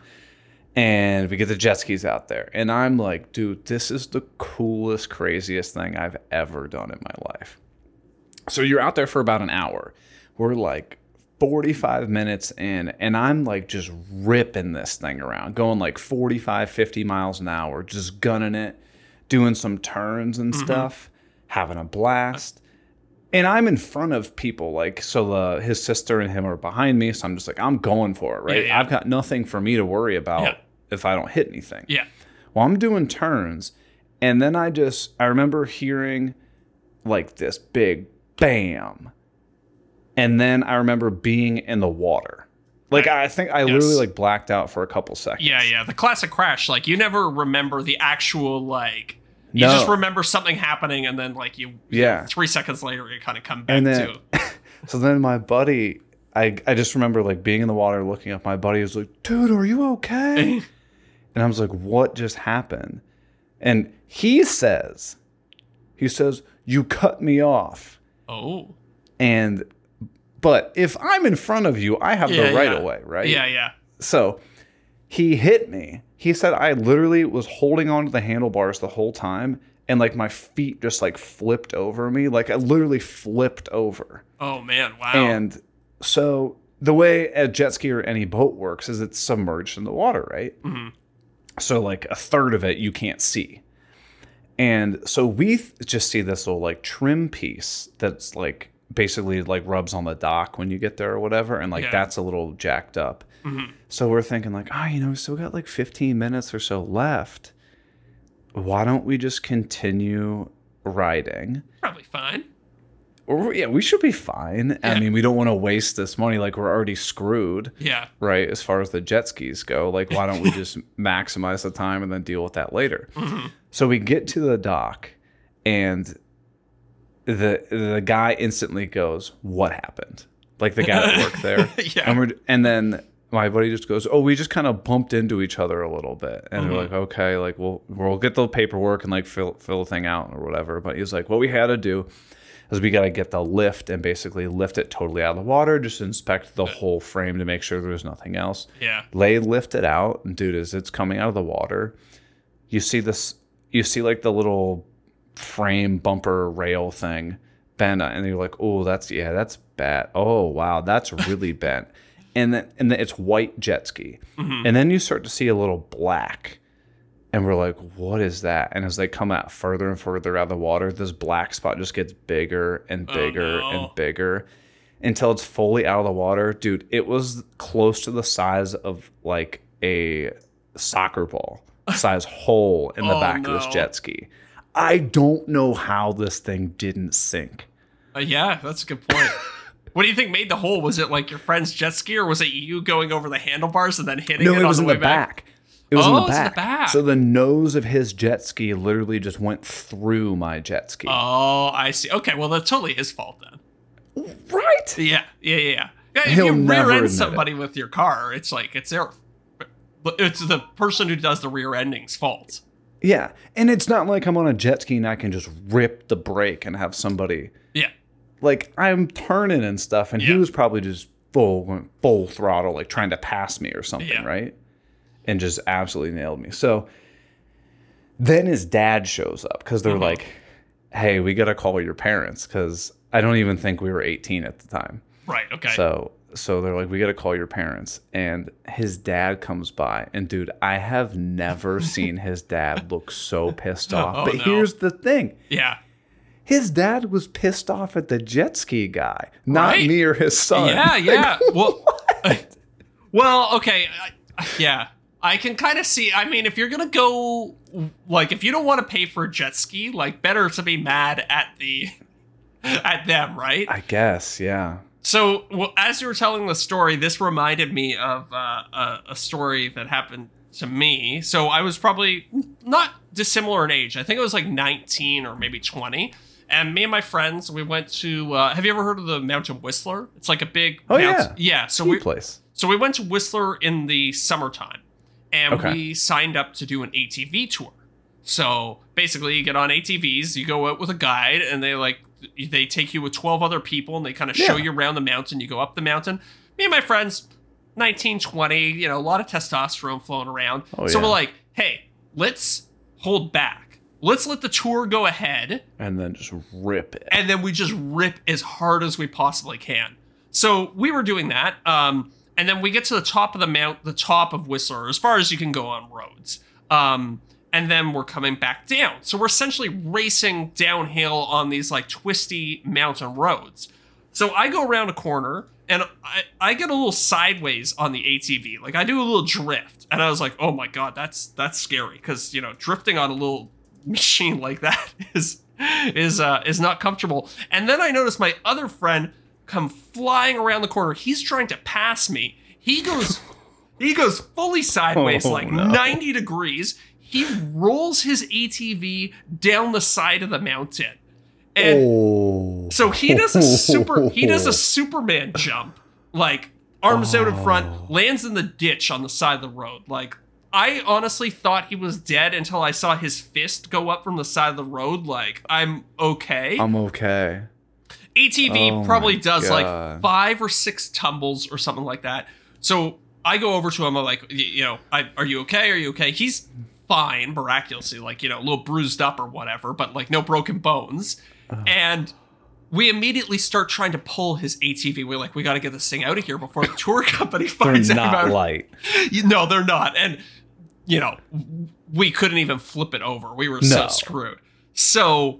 and we get the jet skis out there and i'm like dude this is the coolest craziest thing i've ever done in my life so you're out there for about an hour we're like 45 minutes in and i'm like just ripping this thing around going like 45 50 miles an hour just gunning it doing some turns and mm-hmm. stuff having a blast and i'm in front of people like so the, his sister and him are behind me so i'm just like i'm going for it right Yeah, yeah. i've got nothing for me to worry about Yeah. if i don't hit anything Yeah. well, I'm doing turns, and then I just I remember hearing like this big bam, and then I remember being in the water. Like I think I literally like blacked out for a couple seconds. Yeah. Yeah. The classic crash. Like you never remember the actual like. You No. just remember something happening, and then like you. Yeah. Three seconds later, you kind of come back And then to. so then my buddy, I I just remember like being in the water, looking up. My buddy was like, "Dude, are you okay?" and I was like, "What just happened?" And he says, he says, "You cut me off." Oh. And but if I'm in front of you, I have Yeah, the right yeah. of way, right? Yeah. Yeah. So he hit me. He said I literally was holding onto the handlebars the whole time and like my feet just like flipped over me. Like I literally flipped over. Oh man. Wow. And so the way a jet ski or any boat works is it's submerged in the water, right? Mhm. So like a third of it you can't see. And so we th- just see this little like trim piece that's like basically like rubs on the dock when you get there or whatever, and like Yeah. that's a little jacked up. Mhm. So we're thinking like, ah, you know, we still got like 15 minutes or so left. Why don't we just continue riding? Probably fine. Or yeah, we should be fine. I mean, we don't want to waste this money. Like we're already screwed, Yeah. right? As far as the jet skis go, like why don't we just maximize the time and then deal with that later? Mhm. So we get to the dock, and the the guy instantly goes, "What happened?" Like the guy that worked there, Yeah. and we're and then my buddy just goes, "Oh, we just kind of bumped into each other a little bit," and they're Mhm. like, "Okay, like we'll we'll get the paperwork and like fill fill the thing out or whatever." But he's like, "What we had to do." Is we got to get the lift and basically lift it totally out of the water, just inspect the whole frame to make sure there's nothing else Yeah. lay lift it out and dude as it's coming out of the water you see this you see like the little frame bumper rail thing bend and you're like oh that's yeah that's bad. Oh wow that's really bent. And then and then it's white jet ski. Mm-hmm. And then you start to see a little black and we're like what is that? And as they come out further and further out of the water this black spot just gets bigger and Oh, bigger no. and bigger until it's fully out of the water. Dude it was close to the size of like a soccer ball size hole in the Oh, back of this no. jet ski i don't know how this thing didn't sink Uh, yeah, that's a good point. what do you think made the hole? Was it like your friend's jet ski, or was it you going over the handlebars and then hitting no it, it on was the in way the back. it was Oh, in the it's in the back. back. so the nose of his jet ski literally just went through my jet ski Oh, I see. Okay, well that's totally his fault then. right Yeah, yeah, yeah. yeah. yeah if He'll you rear end it. somebody with your car, it's like it's their, it's the person who does the rear ending's fault. Yeah and it's not like i'm on a jet ski and i can just rip the brake and have somebody Yeah, like I'm turning and stuff, and he Yeah. was probably just full full throttle, like trying to pass me or something, Yeah. right? And just absolutely nailed me. So then his dad shows up because they're Mhm. like, "Hey, we gotta call your parents," because I don't even think we were 18 at the time. right. Okay. So so they're like, "We gotta call your parents," and his dad comes by, and dude, I have never seen his dad look so pissed oh, off. Oh, but no. here's the thing. yeah. His dad was pissed off at the jet ski guy, not Right. me or his son. Yeah, yeah. well, well, okay. I, yeah, I can kind of see. I mean, if you're gonna go, like, if you don't want to pay for a jet ski, like, better to be mad at the at them, right? I guess, yeah. So, well, as you were telling the story, this reminded me of uh, a, a story that happened to me. So, I was probably not dissimilar in age. I think I was like 19 or maybe 20. and me and my friends we went to. Uh, have you ever heard of the Mountain Whistler? It's like a big. Oh, mount- yeah. So Ski we place. so we went to Whistler in the summertime, and Okay. we signed up to do an ATV tour. So basically, you get on ATVs, you go out with a guide, and they like they take you with twelve other people, and they kind of show Yeah. you around the mountain. You go up the mountain. Me and my friends, 19, 20, you know, a lot of testosterone flowing around. Oh, so yeah. we're like, hey, let's hold back. Let's let the tour go ahead And then just rip it. and then we just rip as hard as we possibly can. So we were doing that, um, and then we get to the top of the mount, the top of Whistler, as far as you can go on roads, um, and then we're coming back down. So we're essentially racing downhill on these like twisty mountain roads. So I go around a corner and I, I get a little sideways on the ATV. Like I do a little drift. And I was like, oh my God, that's that's scary. Cause you know, drifting on a little machine like that is is uh is not comfortable. And then I notice my other friend come flying around the corner. He's trying to pass me. He goes he goes fully sideways, Oh, like no. 90 degrees. He rolls his ATV down the side of the mountain. And oh. so he does a super he does a Superman jump, like arms out in Oh. front, lands in the ditch on the side of the road. Like I honestly thought he was dead until I saw his fist go up from the side of the road. Like I'm okay. I'm okay. ATV Oh probably does God. like five or six tumbles or something like that. So I go over to him. I'm like, you know, I, are you okay? Are you okay? He's fine, miraculously, like you know, a little bruised up or whatever, but like no broken bones. Uh-huh. And we immediately start trying to pull his ATV. We're like, we got to get this thing out of here before the tour company They're finds out not about it. light. You- No, they're not. And you know, we couldn't even flip it over. We were so screwed. So,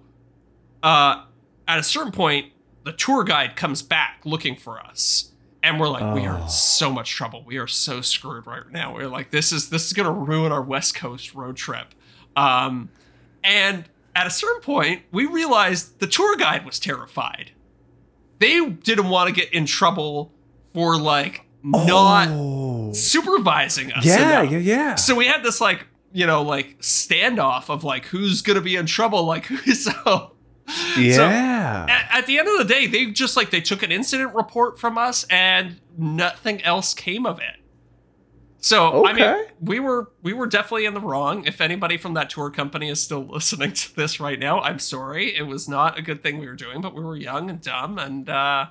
uh, at a certain point, the tour guide comes back looking for us, and we're like, we are Oh. in so much trouble. We are so screwed right now. We're like, this is this is gonna ruin our West Coast road trip. Um, and at a certain point, we realized the tour guide was terrified. They didn't want to get in trouble for like not Oh. supervising us. Yeah, enough. yeah, yeah. So we had this like, you know, like standoff of like who's gonna be in trouble, like who's so yeah. at, at the end of the day, they just like they took an incident report from us and nothing else came of it. So I mean, we were we were definitely in the wrong. If anybody from that tour company is still listening to this right now, I'm sorry. It was not a good thing we were doing, but we were young and dumb, and uh,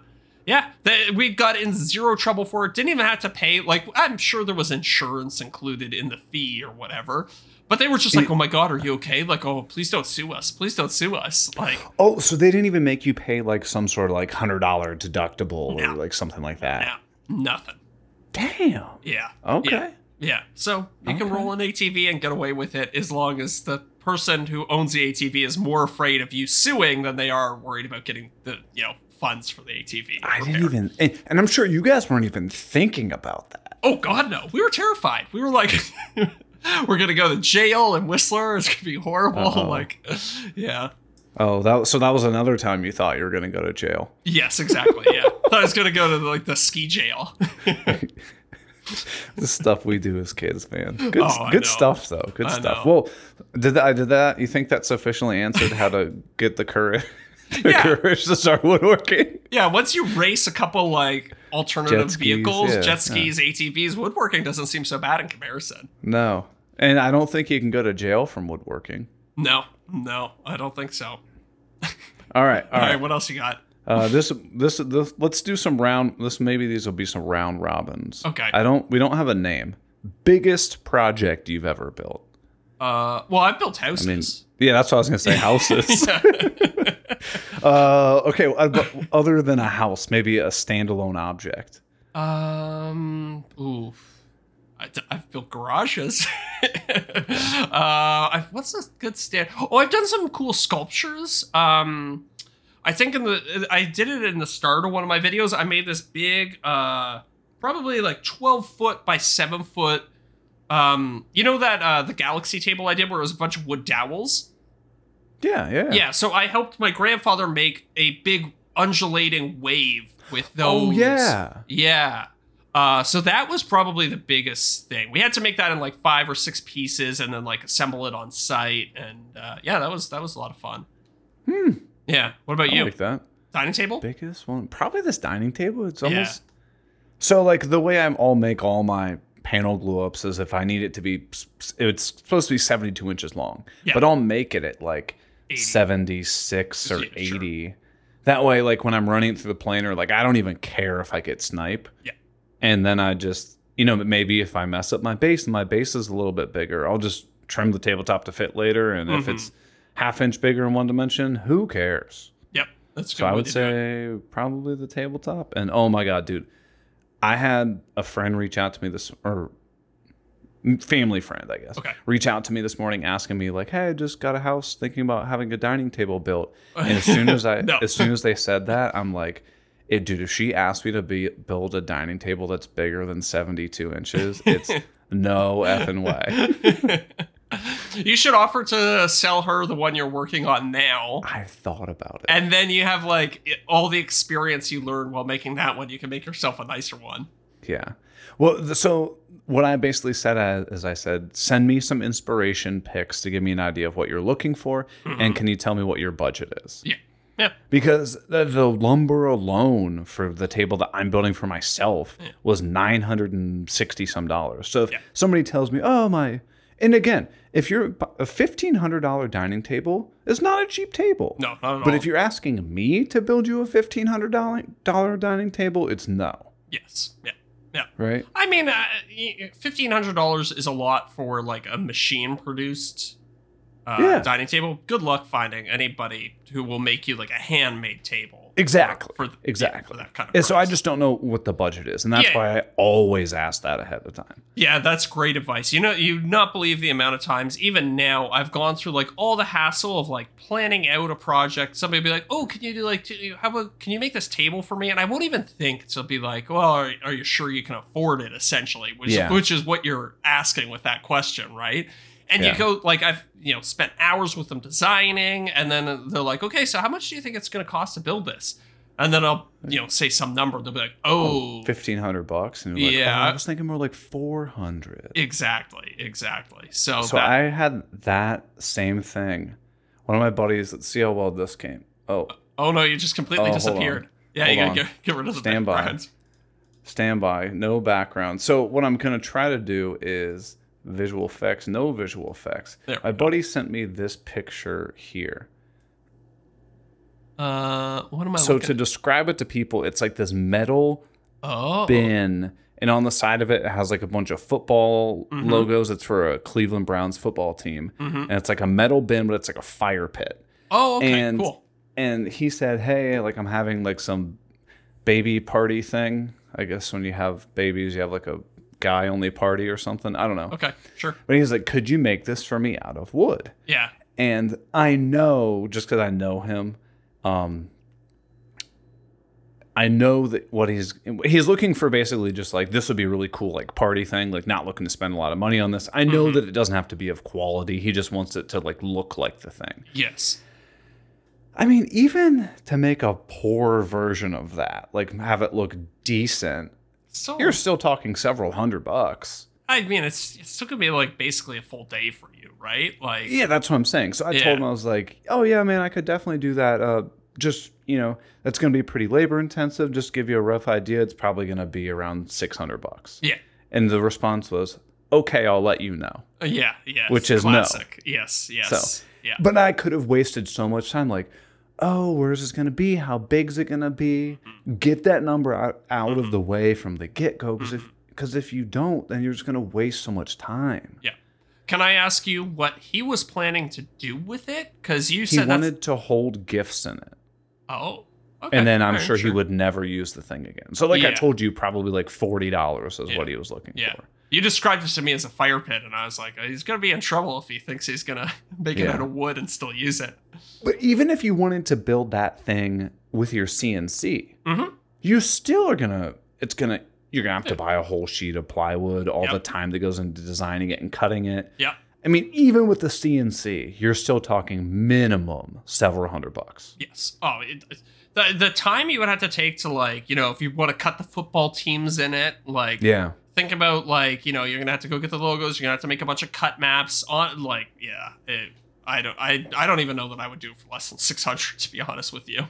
yeah, they, we got in zero trouble for it. Didn't even have to pay. Like I'm sure there was insurance included in the fee or whatever. But they were just like, "Oh my god, are you okay?" Like, "Oh, please don't sue us. Please don't sue us." Like, oh, so they didn't even make you pay like some sort of like hundred dollar deductible No. or like something like that. no, nothing. Damn. Yeah. Okay. Yeah. Yeah. So you can roll an ATV and get away with it as long as the person who owns the ATV is more afraid of you suing than they are worried about getting the you know funds for the ATV. I didn't even, and, and I'm sure you guys weren't even thinking about that. Oh God, no! We were terrified. We were like, we're gonna go to jail in Whistler. It's gonna be horrible. Uh-oh. Like, yeah. Oh, that so that was another time you thought you were going to go to jail. Yes, exactly. Yeah. I was gonna go to like the ski jail. the stuff we do as kids, man. Good, Oh, good stuff though. Good I stuff. know. Well, did I Did that? You think that sufficiently answered how to get the courage, Yeah. to start woodworking? Yeah, once you race a couple like alternative Jet skis, vehicles, yeah, jet skis, ATVs, woodworking doesn't seem so bad in comparison. No, and I don't think you can go to jail from woodworking. No, no, I don't think so. All right, all All right, right. what else you got? Uh, this, this, this. Let's do some round. This maybe these will be some round robins. Okay. I don't. We don't have a name. Biggest project you've ever built. Uh, well, I've built I mean, houses. yeah, that's what I was gonna say. Houses. Uh, okay. uh, but Other than a house, maybe a standalone object. um, oof. I, have built garages. uh, I've, what's a good stand? Oh, I've done some cool sculptures. Um, I think in the I did it in the start of one of my videos. I made this big, uh, probably like twelve foot by seven foot. Um, you know that uh, the galaxy table I did where it was a bunch of wood dowels. Yeah, yeah. Yeah, so I helped my grandfather make a big undulating wave with those. Oh yeah. Yeah. Uh, so that was probably the biggest thing. We had to make that in like five or six pieces and then like assemble it on site. And uh, yeah, that was that was a lot of fun. Hmm. Yeah. What about I you? like that. Dining table? Biggest one, probably this dining table. It's Yeah. almost so like the way I'm. I'll make all my panel glue ups is if I need it to be. It's supposed to be 72 inches long, Yeah. but I'll make it at like 80. 76 or Yeah, sure. 80. That way, like when I'm running through the planer, like I don't even care if I get snipe. Yeah. And then I just, you know, maybe if I mess up my base and my base is a little bit bigger, I'll just trim the tabletop to fit later. And if Mhm. it's half inch bigger in one dimension, who cares? Yep. That's So I would say probably the tabletop. And oh my god, dude, I had a friend reach out to me this or family friend, I guess. Okay. Reach out to me this morning asking me like, "Hey, I just got a house, thinking about having a dining table built." And as soon as I No. as soon as they said that, I'm like, it, dude, if she asked me to be build a dining table that's bigger than 72 inches, it's no effing way. you should offer to sell her the one you're working on now. I've thought about it. And then you have like all the experience you learned while making that one. You can make yourself a nicer one. Yeah. Well, so what I basically said as, as I said, send me some inspiration pics to give me an idea of what you're looking for, and mm-hmm. can you tell me what your budget is? Yeah. Yeah. Because the, the lumber alone for the table that I'm building for myself was hundred and sixty some dollars. So if Yeah. somebody tells me, "Oh my," and again, if you're a fifteen hundred dollar dining table, it's not a cheap table. No, not at But all. if you're asking me to build you a fifteen hundred dollar dining table, it's no, yes. Yeah. Yeah. right? I mean, uh, fifteen hundred dollars is a lot for like a machine produced uh, Yeah. dining table. Good luck finding anybody who will make you like a handmade table. Exactly. For, for exactly. for that kind of. And so I just don't know what the budget is, and that's Yeah. why I always ask that ahead of time. Yeah, that's great advice. You know, you not believe the amount of times, even now, I've gone through like all the hassle of like planning out a project. Somebody be like, "Oh, can you do like, t- how about can you make this table for me?" And I won't even think to be like, "Well, are, are you sure you can afford it?" Essentially, which Yeah. which is what you're asking with that question, right? And Yeah. you go like I've you know spent hours with them designing, and then they're like, "Okay, so how much do you think it's going to cost to build this?" And then I'll you know say some number. They'll be like, "Oh, oh. Fifteen hundred bucks, and you're like, oh, Yeah. oh, I was thinking more like four hundred. exactly, exactly." So, So that, I had that same thing. One of my buddies. Let's see how well this came. Oh, Oh no, you just completely Oh, disappeared. Yeah, Hold you gotta get, get rid of the Stand by. standby, no background. So what I'm gonna try to do is visual effects, no visual effects. There My go. buddy sent me this picture here. Uh, what am I So to describe it to people, it's like this metal oh, bin and on the side of it it has like a bunch of football Mm-hmm. logos it's for a cleveland browns football team Mhm. and it's like a metal bin but it's like a fire pit oh, okay, and cool. and he said hey like i'm having like some baby party thing i guess when you have babies you have like a guy only party or something i don't know Okay, sure. but he's like could you make this for me out of wood Yeah, and I know just because I know him, um, I know that what he's he's looking for basically just like this would be a really cool like party thing, like not looking to spend a lot of money on this. I know that it doesn't have to be of quality. He just wants it to like look like the thing. yes, I mean, even to make a poor version of that, like have it look decent, so you're still talking several hundred bucks. I mean, it's it's still gonna be like basically a full day for you, right? Like, Yeah, that's what I'm saying. So I Yeah. told him I was like, "Oh yeah, man, I could definitely do that. Uh, just you know, that's to be pretty labor intensive. Just give you a rough idea. It's probably to be around 600 bucks." yeah, And the response was, "Okay, I'll let you know." Uh, yeah, yeah. Which is no. Yes, yes, So, yeah. But I could have wasted so much time, like, "Oh, where's this going to be? How big's it going to be?" Mm-hmm. Get that number out, out of the way from the get go, because Mm-hmm. if because if you don't, then you're just going to waste so much time. yeah. Can I ask you what he was planning to do with it? Because you said that's wanted to hold gifts in it. oh, okay. and then I'm alright, sure, he would never use the thing again. So, like I told you, probably like forty dollars is Yeah. what he was looking Yeah. for. You described this to me as a fire pit, and I was like, he's gonna be in trouble if he thinks he's gonna make it out of wood and still use it. But even if you wanted to build that thing with your CNC, Mm-hmm. you still are gonna. It's gonna. You're gonna have to buy a whole sheet of plywood, all the time that goes into designing it and cutting it. Yeah. I mean, even with the CNC, you're still talking minimum several hundred bucks. Yes. Oh, it, the the time you would have to take to like, you know, if you want to cut the football teams in it, like, Yeah. Think about like, you know, you're gonna have to go get the logos. You're gonna have to make a bunch of cut maps on, like, yeah, it, I don't. I I don't even know that I would do it for less than six hundred. To be honest with you.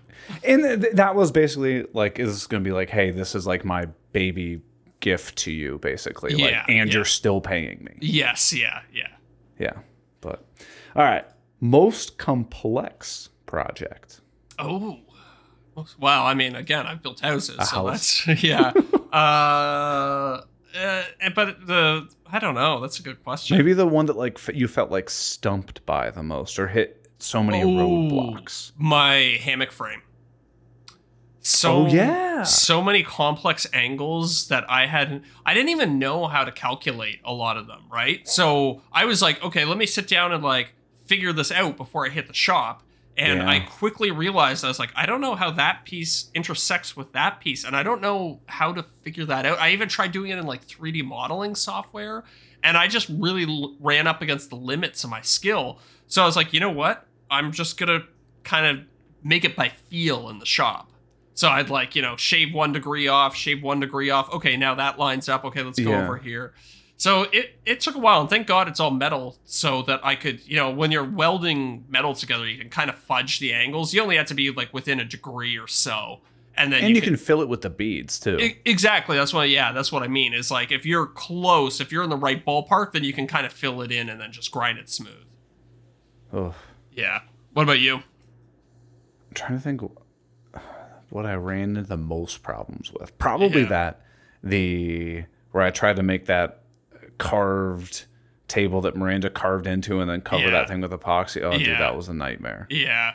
And th- that was basically like, is this going to be like, hey, this is like my baby gift to you, basically. Like, Yeah, and yeah. you're still paying me. Yes. Yeah. Yeah. Yeah. But, all right. Most complex project. Oh. Well, I mean, again, I've built houses, so house. that's yeah. uh, uh, but the I don't know. That's a good question. Maybe the one that like f- you felt like stumped by the most or hit so many Ooh. roadblocks. My hammock frame. So Oh, yeah. so many complex angles that I had I didn't even know how to calculate a lot of them, right? So I was like, okay, let me sit down and like figure this out before I hit the shop. And Yeah. I quickly realized I was like, I don't know how that piece intersects with that piece, and I don't know how to figure that out. I even tried doing it in like 3D modeling software, and I just really l- ran up against the limits of my skill. So I was like, you know what? I'm just gonna kind of make it by feel in the shop. So I'd like, you know, shave one degree off, shave one degree off. Okay, now that lines up. Okay, let's go Yeah. over here. So it it took a while, and thank God it's all metal, so that I could, you know, when you're welding metal together, you can kind of fudge the angles. You only have to be like within a degree or so, and then And you, can, fill it with the beads too. Exactly. That's what. Yeah, that's what I mean. Is like if you're close, if you're in the right ballpark, then you can kind of fill it in and then just grind it smooth. Ugh. Yeah. What about you? I'm trying to think what I ran into the most problems with. Probably Yeah. that the where I tried to make that carved table that Miranda carved into and then cover Yeah. that thing with epoxy. Oh, dude, that was a nightmare. Yeah,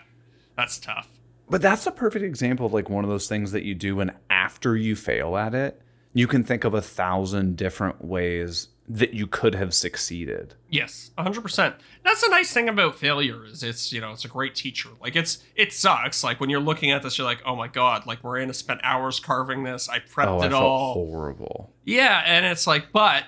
that's tough. But that's a perfect example of like one of those things that you do, and after you fail at it, you can think of a thousand different ways that you could have succeeded. Yes, 100%. That's the nice thing about failure is it's, you know, it's a great teacher. Like it's it sucks like when you're looking at this you're like, "Oh my god, like Miranda spent hours carving this. I prepped Oh, I it felt all." horrible. Yeah, and it's like, but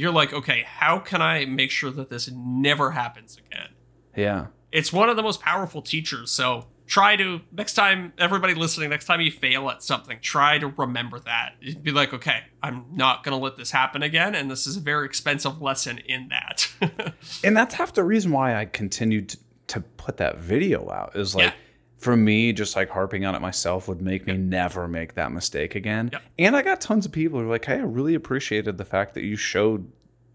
you're like, "Okay, how can I make sure that this never happens again?" Yeah. It's one of the most powerful teachers. So try to next time everybody listening next time you fail at something try to remember that You'd be like okay i'm not going to let this happen again and this is a very expensive lesson in that And that's half the reason why I continued to, to put that video out is like Yeah. For me, just like harping on it myself would make me never make that mistake again. Yep. And I got tons of people who are like, hey, I really appreciated the fact that you showed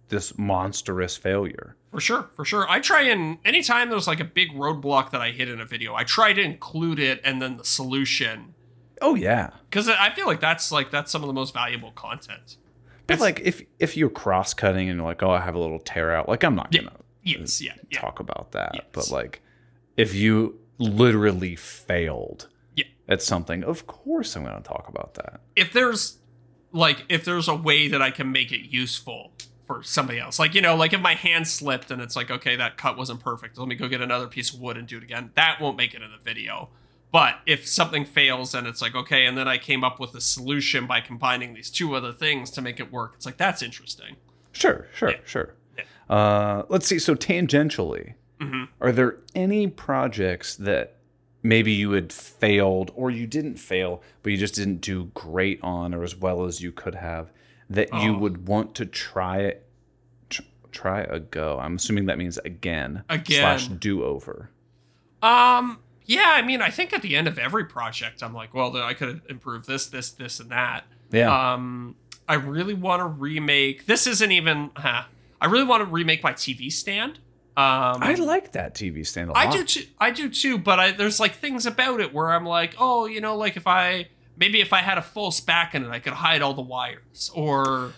this monstrous failure. For sure, for sure. I try and anytime there's like a big roadblock that I hit in a video, I try to include it and then the solution Oh yeah. because I feel like that's like that's some of the most valuable content. But It's- like if if you're cross cutting and you're like, oh, I have a little tear out, like I'm not gonna Yes, yeah, yeah, talk about that. Yes. But like if you literally failed Yeah. at something, of course I'm gonna talk about that. If there's like if there's a way that I can make it useful for somebody else, like you know, like if my hand slipped and it's like, okay, that cut wasn't perfect. Let me go get another piece of wood and do it again. That won't make it in the video. But if something fails and it's like, okay, and then I came up with a solution by combining these two other things to make it work, it's like that's interesting. Sure, sure, Yeah. sure. Uh, let's see. So tangentially, Mhm. are there any projects that maybe you had failed or you didn't fail, but you just didn't do great on or as well as you could have that you Oh. would want to try it? Tr- try a go. I'm assuming that means again, Again. slash do over. Um, yeah, I mean, I think at the end of every project, I'm like, well, I could improve this, this, this, and that. Yeah. Um, I really want to remake. This isn't even. Huh, I really want to remake my TV stand. Um, I like that TV stand a lot. I do too. I do too. But I, there's like things about it where I'm like, oh, you know, like if I maybe if I had a full spack in it, I could hide all the wires, or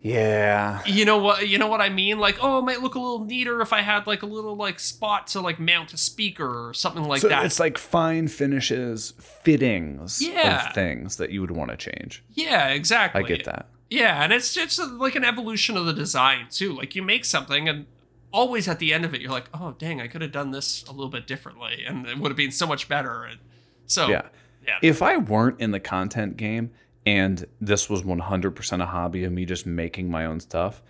Yeah. you know what, you know what I mean? Like, oh, it might look a little neater if I had like a little like spot to like mount a speaker or something like so that. it's like fine finishes, fittings Yeah. of things that you would want to change. yeah, exactly. I get that. Yeah, and it's it's like an evolution of the design too. Like you make something and always at the end of it you're like, "Oh, dang, I could have done this a little bit differently and it would have been so much better." And so Yeah. yeah. If I weren't in the content game and this was 100% a hobby of me just making my own stuff,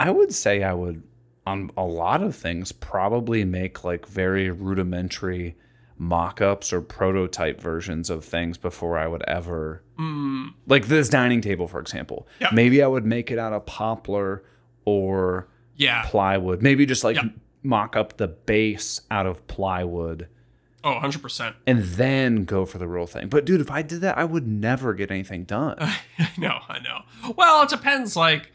I would say I would, on a lot of things, probably make like very rudimentary mock ups or prototype versions of things before I would ever. Mm, Like this dining table, for example. Yep. Maybe I would make it out of poplar or yeah. plywood. Maybe just like Yep. mock up the base out of plywood Oh, 100%. and then go for the real thing. But dude, if I did that, I would never get anything done. I know, I know. Well, it depends. Like,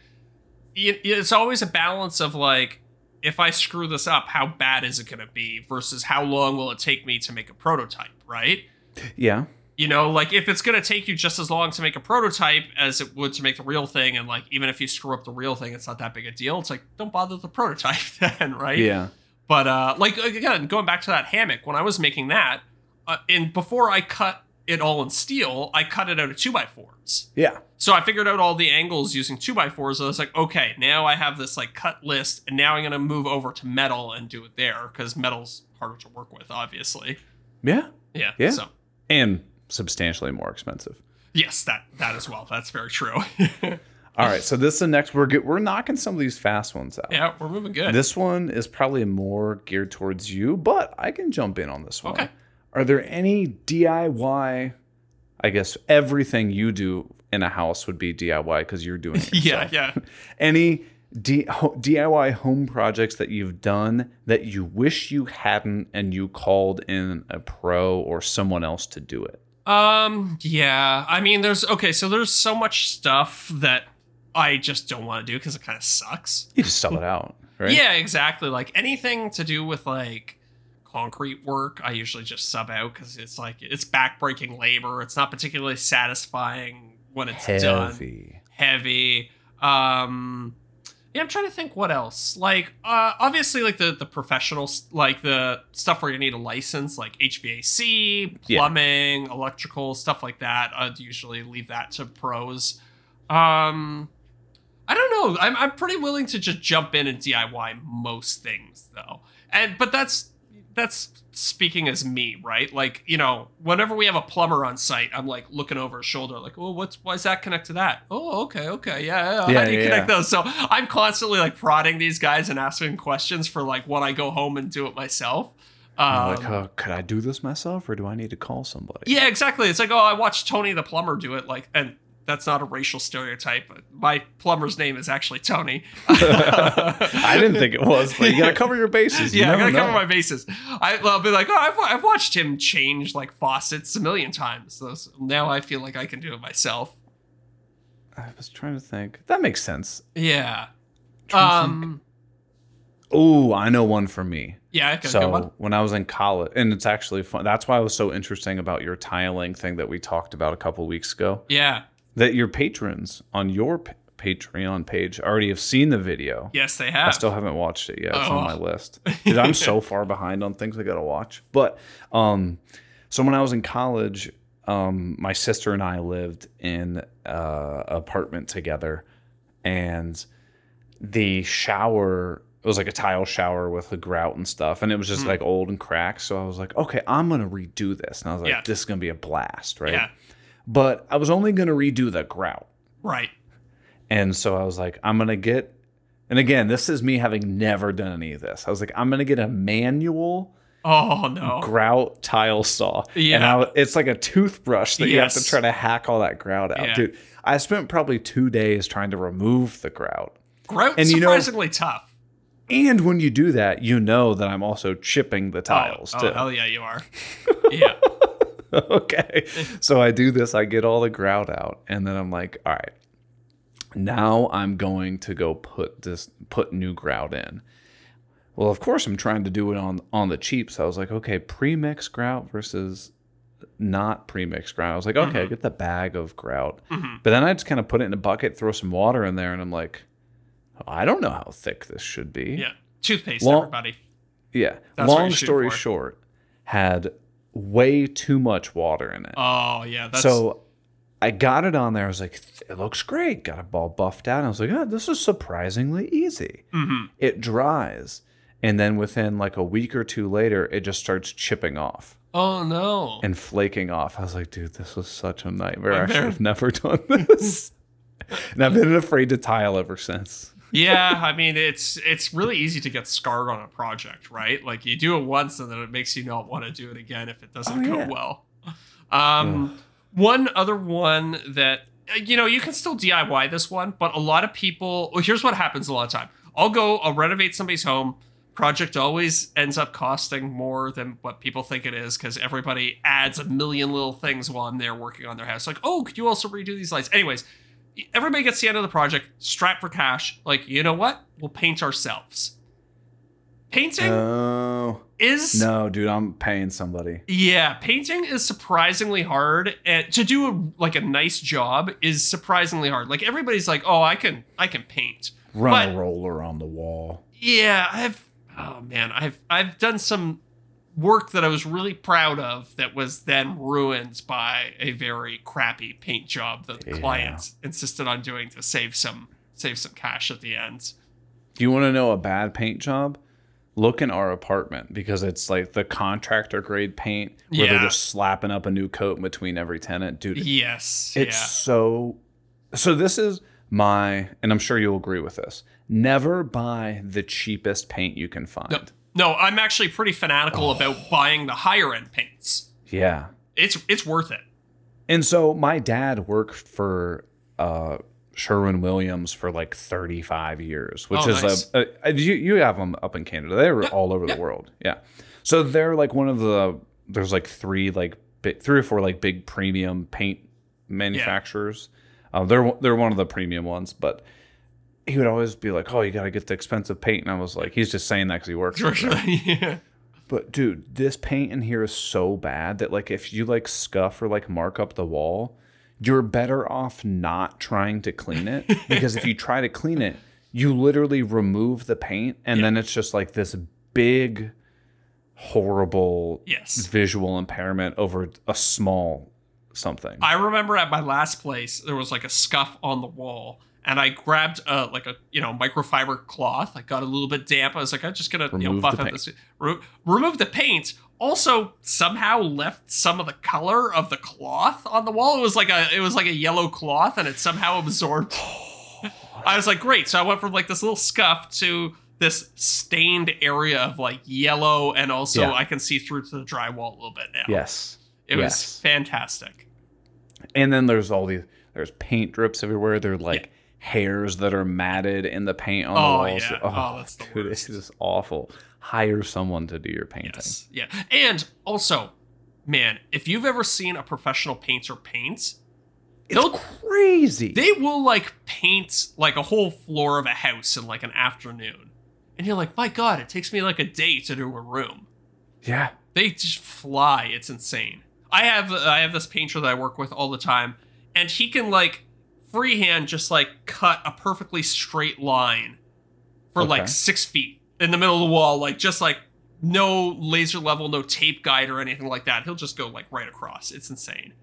it's always a balance of like, if I screw this up, how bad is it going to be versus how long will it take me to make a prototype, right? yeah. You know, like if it's going to take you just as long to make a prototype as it would to make the real thing, and like even if you screw up the real thing, it's not that big a deal. It's like don't bother with the prototype then, right? Yeah. But uh, like again, going back to that hammock, when I was making that, uh, and before I cut it all in steel, I cut it out of two by fours. Yeah. So I figured out all the angles using two by fours. I was like, okay, now I have this like cut list, and now I'm gonna move over to metal and do it there because metal's harder to work with, obviously. Yeah. Yeah. Yeah. So And substantially more expensive. yes, that that as well. That's very true. All right, so this is the next. We're get, we're knocking some of these fast ones out. yeah, we're moving good. This one is probably more geared towards you, but I can jump in on this one. Okay. Are there any DIY? I guess everything you do in a house would be DIY because you're doing it. yeah, yeah. Any D, ho, DIY home projects that you've done that you wish you hadn't, and you called in a pro or someone else to do it? Um, yeah. I mean, there's okay. So there's so much stuff that I just don't want to do because it kind of sucks. You just sell it out, right? Yeah, exactly. Like anything to do with like concrete work, I usually just sub out because it's like it's backbreaking labor. It's not particularly satisfying when it's done. Heavy. Heavy. Um, yeah, I'm trying to think what else. Like, uh, obviously, like the the professional, like the stuff where you need a license, like HVAC, Yeah. plumbing, electrical, stuff like that. I'd usually leave that to pros. Um, I don't know. I'm I'm pretty willing to just jump in and DIY most things though. And but that's that's speaking as me, right? Like, you know, whenever we have a plumber on site, I'm like looking over his shoulder, like, oh, what's why does that connect to that? Oh, okay, okay, yeah, yeah. Yeah, How do you yeah, connect yeah. those? So I'm constantly like prodding these guys and asking questions for like when I go home and do it myself. Um, like, oh, could I do this myself, or do I need to call somebody? yeah, exactly. It's like, oh, I watched Tony the plumber do it, like, and that's not a racial stereotype. My plumber's name is actually Tony. I didn't think it was, but you gotta cover your bases. You yeah, I gotta know. cover my bases. I, I'll be like, oh, I've, I've watched him change like faucets a million times. So now I feel like I can do it myself. I was trying to think. That makes sense. Yeah. Um. Oh, I know one for me. Yeah. So when I was in college, and it's actually fun. That's why it was so interesting about your tiling thing that we talked about a couple weeks ago. Yeah. That your patrons on your p- Patreon page already have seen the video. Yes, they have. I still haven't watched it yet. It's Oh. on my list. Dude, I'm so far behind on things I gotta watch. But um, so when I was in college, um, my sister and I lived in uh, an apartment together, and the shower it was like a tile shower with a grout and stuff, and it was just Hmm. like old and cracked. So I was like, okay, I'm gonna redo this, and I was like, Yeah. this is gonna be a blast, right? Yeah. But I was only gonna redo the grout. Right. And so I was like, I'm gonna get, and again, this is me having never done any of this. I was like, I'm gonna get a manual Oh no. grout tile saw. And Yeah. I, it's like a toothbrush that you have to try to hack all that grout out. Yeah. Dude, I spent probably two days trying to remove the grout. Grout's And you know- surprisingly tough. And when you do that, you know that I'm also chipping the oh, tiles oh, too. oh, hell yeah, you are. yeah. okay. So I do this, I get all the grout out, and then I'm like, all right, now I'm going to go put this put new grout in. Well, of course I'm trying to do it on on the cheap. So I was like, okay, pre-mix grout versus not pre-mixed grout. I was like, okay, Mhm. get the bag of grout. Mhm. But then I just kind of put it in a bucket, throw some water in there, and I'm like, I don't know how thick this should be. Yeah. Toothpaste, Well- everybody. Yeah. That's Long story short, had way too much water in it. Oh yeah. That's so I got it on there. I was like, it looks great. Got it all buffed out. I was like, oh, this is surprisingly easy. Mhm. It dries. And then within like a week or two later, it just starts chipping off Oh no. and flaking off. I was like, dude, this was such a nightmare. I should have never done this. and I've been afraid to tile ever since. Yeah, I mean it's it's really easy to get scarred on a project, right? Like you do it once and then it makes you not want to do it again if it doesn't Oh, go yeah. well. Um one other one that uh, you know, you can still DIY this one, but a lot of people well, here's what happens a lot of time. I'll go, I'll renovate somebody's home, project always ends up costing more than what people think it is because everybody adds a million little things while I'm there working on their house. Like, oh, could you also redo these lights? Anyways, everybody gets to the end of the project, strapped for cash. Like, you know what? We'll paint ourselves. Painting Oh is no, dude, I'm paying somebody. yeah, painting is surprisingly hard, and to do a, like a nice job is surprisingly hard. Like everybody's like, "Oh, I can, I can paint." Run But- a roller on the wall. Yeah, I've oh man, I've I've done some work that I was really proud of that was then ruined by a very crappy paint job that the Yeah. client insisted on doing to save some save some cash at the end. Do you want to know a bad paint job? Look in our apartment because it's like the contractor grade paint where Yeah. they're just slapping up a new coat in between every tenant. Dude, Yes. it's yeah. so. So, this is my, and I'm sure you'll agree with this never buy the cheapest paint you can find. No, I'm actually pretty fanatical about buying the higher end paints. Yeah. It's it's worth it. And so my dad worked for uh, Sherwin Williams for like 35 years, which Oh, is nice. a, a, you you have them up in Canada. They're all over yeah. the world. Yeah. So they're like one of the there's like three like big, three or four like big premium paint manufacturers. Uh, they're they're one of the premium ones, but he would always be like, "Oh, you got to get the expensive paint," and I was like, "He's just saying that because he works." for them. yeah. But dude, this paint in here is so bad that like if you like scuff or like mark up the wall, you're better off not trying to clean it because if you try to clean it, you literally remove the paint and then it's just like this big horrible Yes. visual impairment over a small something. I remember at my last place there was like a scuff on the wall, and I grabbed uh like a you know microfiber cloth. I got a little bit damp. I was like, I'm just gonna you know Remove buff the out this re- remove the paint. Also, somehow left some of the color of the cloth on the wall. It was like a it was like a yellow cloth, and it somehow absorbed. I was like, great. So I went from like this little scuff to this stained area of like yellow, and also Yeah. I can see through to the drywall a little bit now. yes. it was fantastic. And then there's all these there's paint drips everywhere. They're like hairs that are matted in the paint on Oh, the walls. yeah. Oh, oh, that's the dude, worst. it's just awful. Hire someone to do your painting. Yes. Yeah. And also, man, if you've ever seen a professional painter paint, they'll Crazy. they will like paint like a whole floor of a house in like an afternoon. And you're like, my God, it takes me like a day to do a room. yeah. They just fly. It's insane. I have I have this painter that I work with all the time, and he can like freehand just like cut a perfectly straight line for Okay. like six feet in the middle of the wall, like just like no laser level, no tape guide or anything like that. He'll just go like right across. It's insane.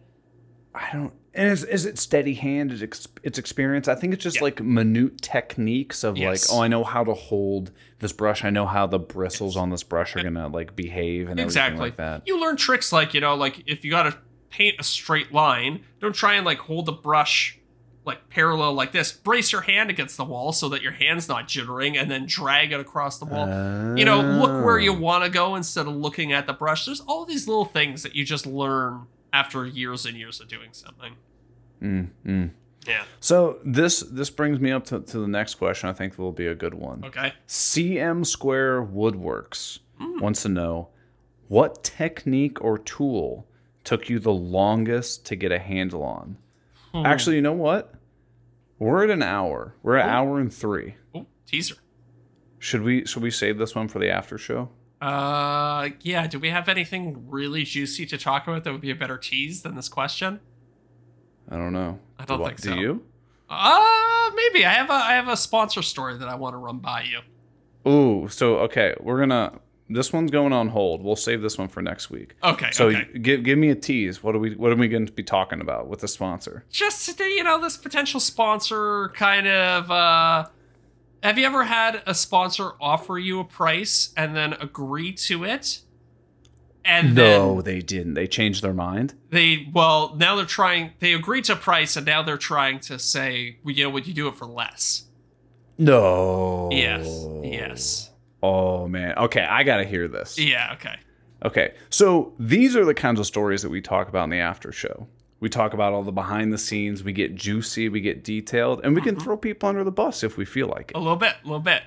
I don't. And is, is it steady hand? Is it ex, it's experience? I think it's just Yeah. like minute techniques of Yes. like, oh, I know how to hold this brush. I know how the bristles on this brush are gonna like behave and everything like that. You learn tricks like you know, like if you got to paint a straight line, don't try and like hold the brush like parallel like this. Brace your hand against the wall so that your hand's not jittering, and then drag it across the wall. you know, look where you Oh. want to go instead of looking at the brush. There's all these little things that you just learn after years and years of doing something. Mm, mm. Yeah. So this this brings me up to, to the next question. I think will be a good one. Okay. CM Square Woodworks Hmm. wants to know what technique or tool took you the longest to get a handle on. Hmm. Actually, you know what? We're at an hour. We're at Oh. hour and three. Oh, teaser. Should we should we save this one for the after show? Uh, yeah. Do we have anything really juicy to talk about that would be a better tease than this question? I don't know. I don't What- think so. Do you? Uh, maybe I have a I have a sponsor story that I want to run by you. Ooh, so okay, we're gonna. This one's going on hold. We'll save this one for next week. Okay. So okay. give give me a tease. What are we what are we going to be talking about with the sponsor? just you know this potential sponsor kind of uh have you ever had a sponsor offer you a price and then agree to it and no, then they didn't. They changed their mind. they well now they're trying they agreed to a price and now they're trying to say well, you know would you do it for less No. yes yes Oh man. Okay, I gotta hear this. yeah okay Okay, so these are the kinds of stories that we talk about in the after show. We talk about all the behind the scenes. We get juicy. We get detailed, and we can uh-huh. throw people under the bus if we feel like it. a little bit a little bit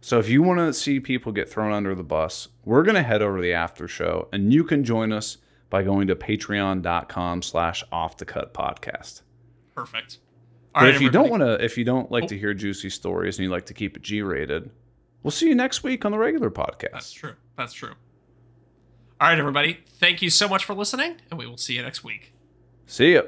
So if you want to see people get thrown under the bus, we're going to head over to the after show and you can join us by going to patreon.com slash off the cut podcast. Perfect. All but right, if you everybody. don't want to, if you don't like oh. to hear juicy stories and you like to keep it G rated, we'll see you next week on the regular podcast. That's true. That's true. All right, everybody. Thank you so much for listening, and we will see you next week. See ya.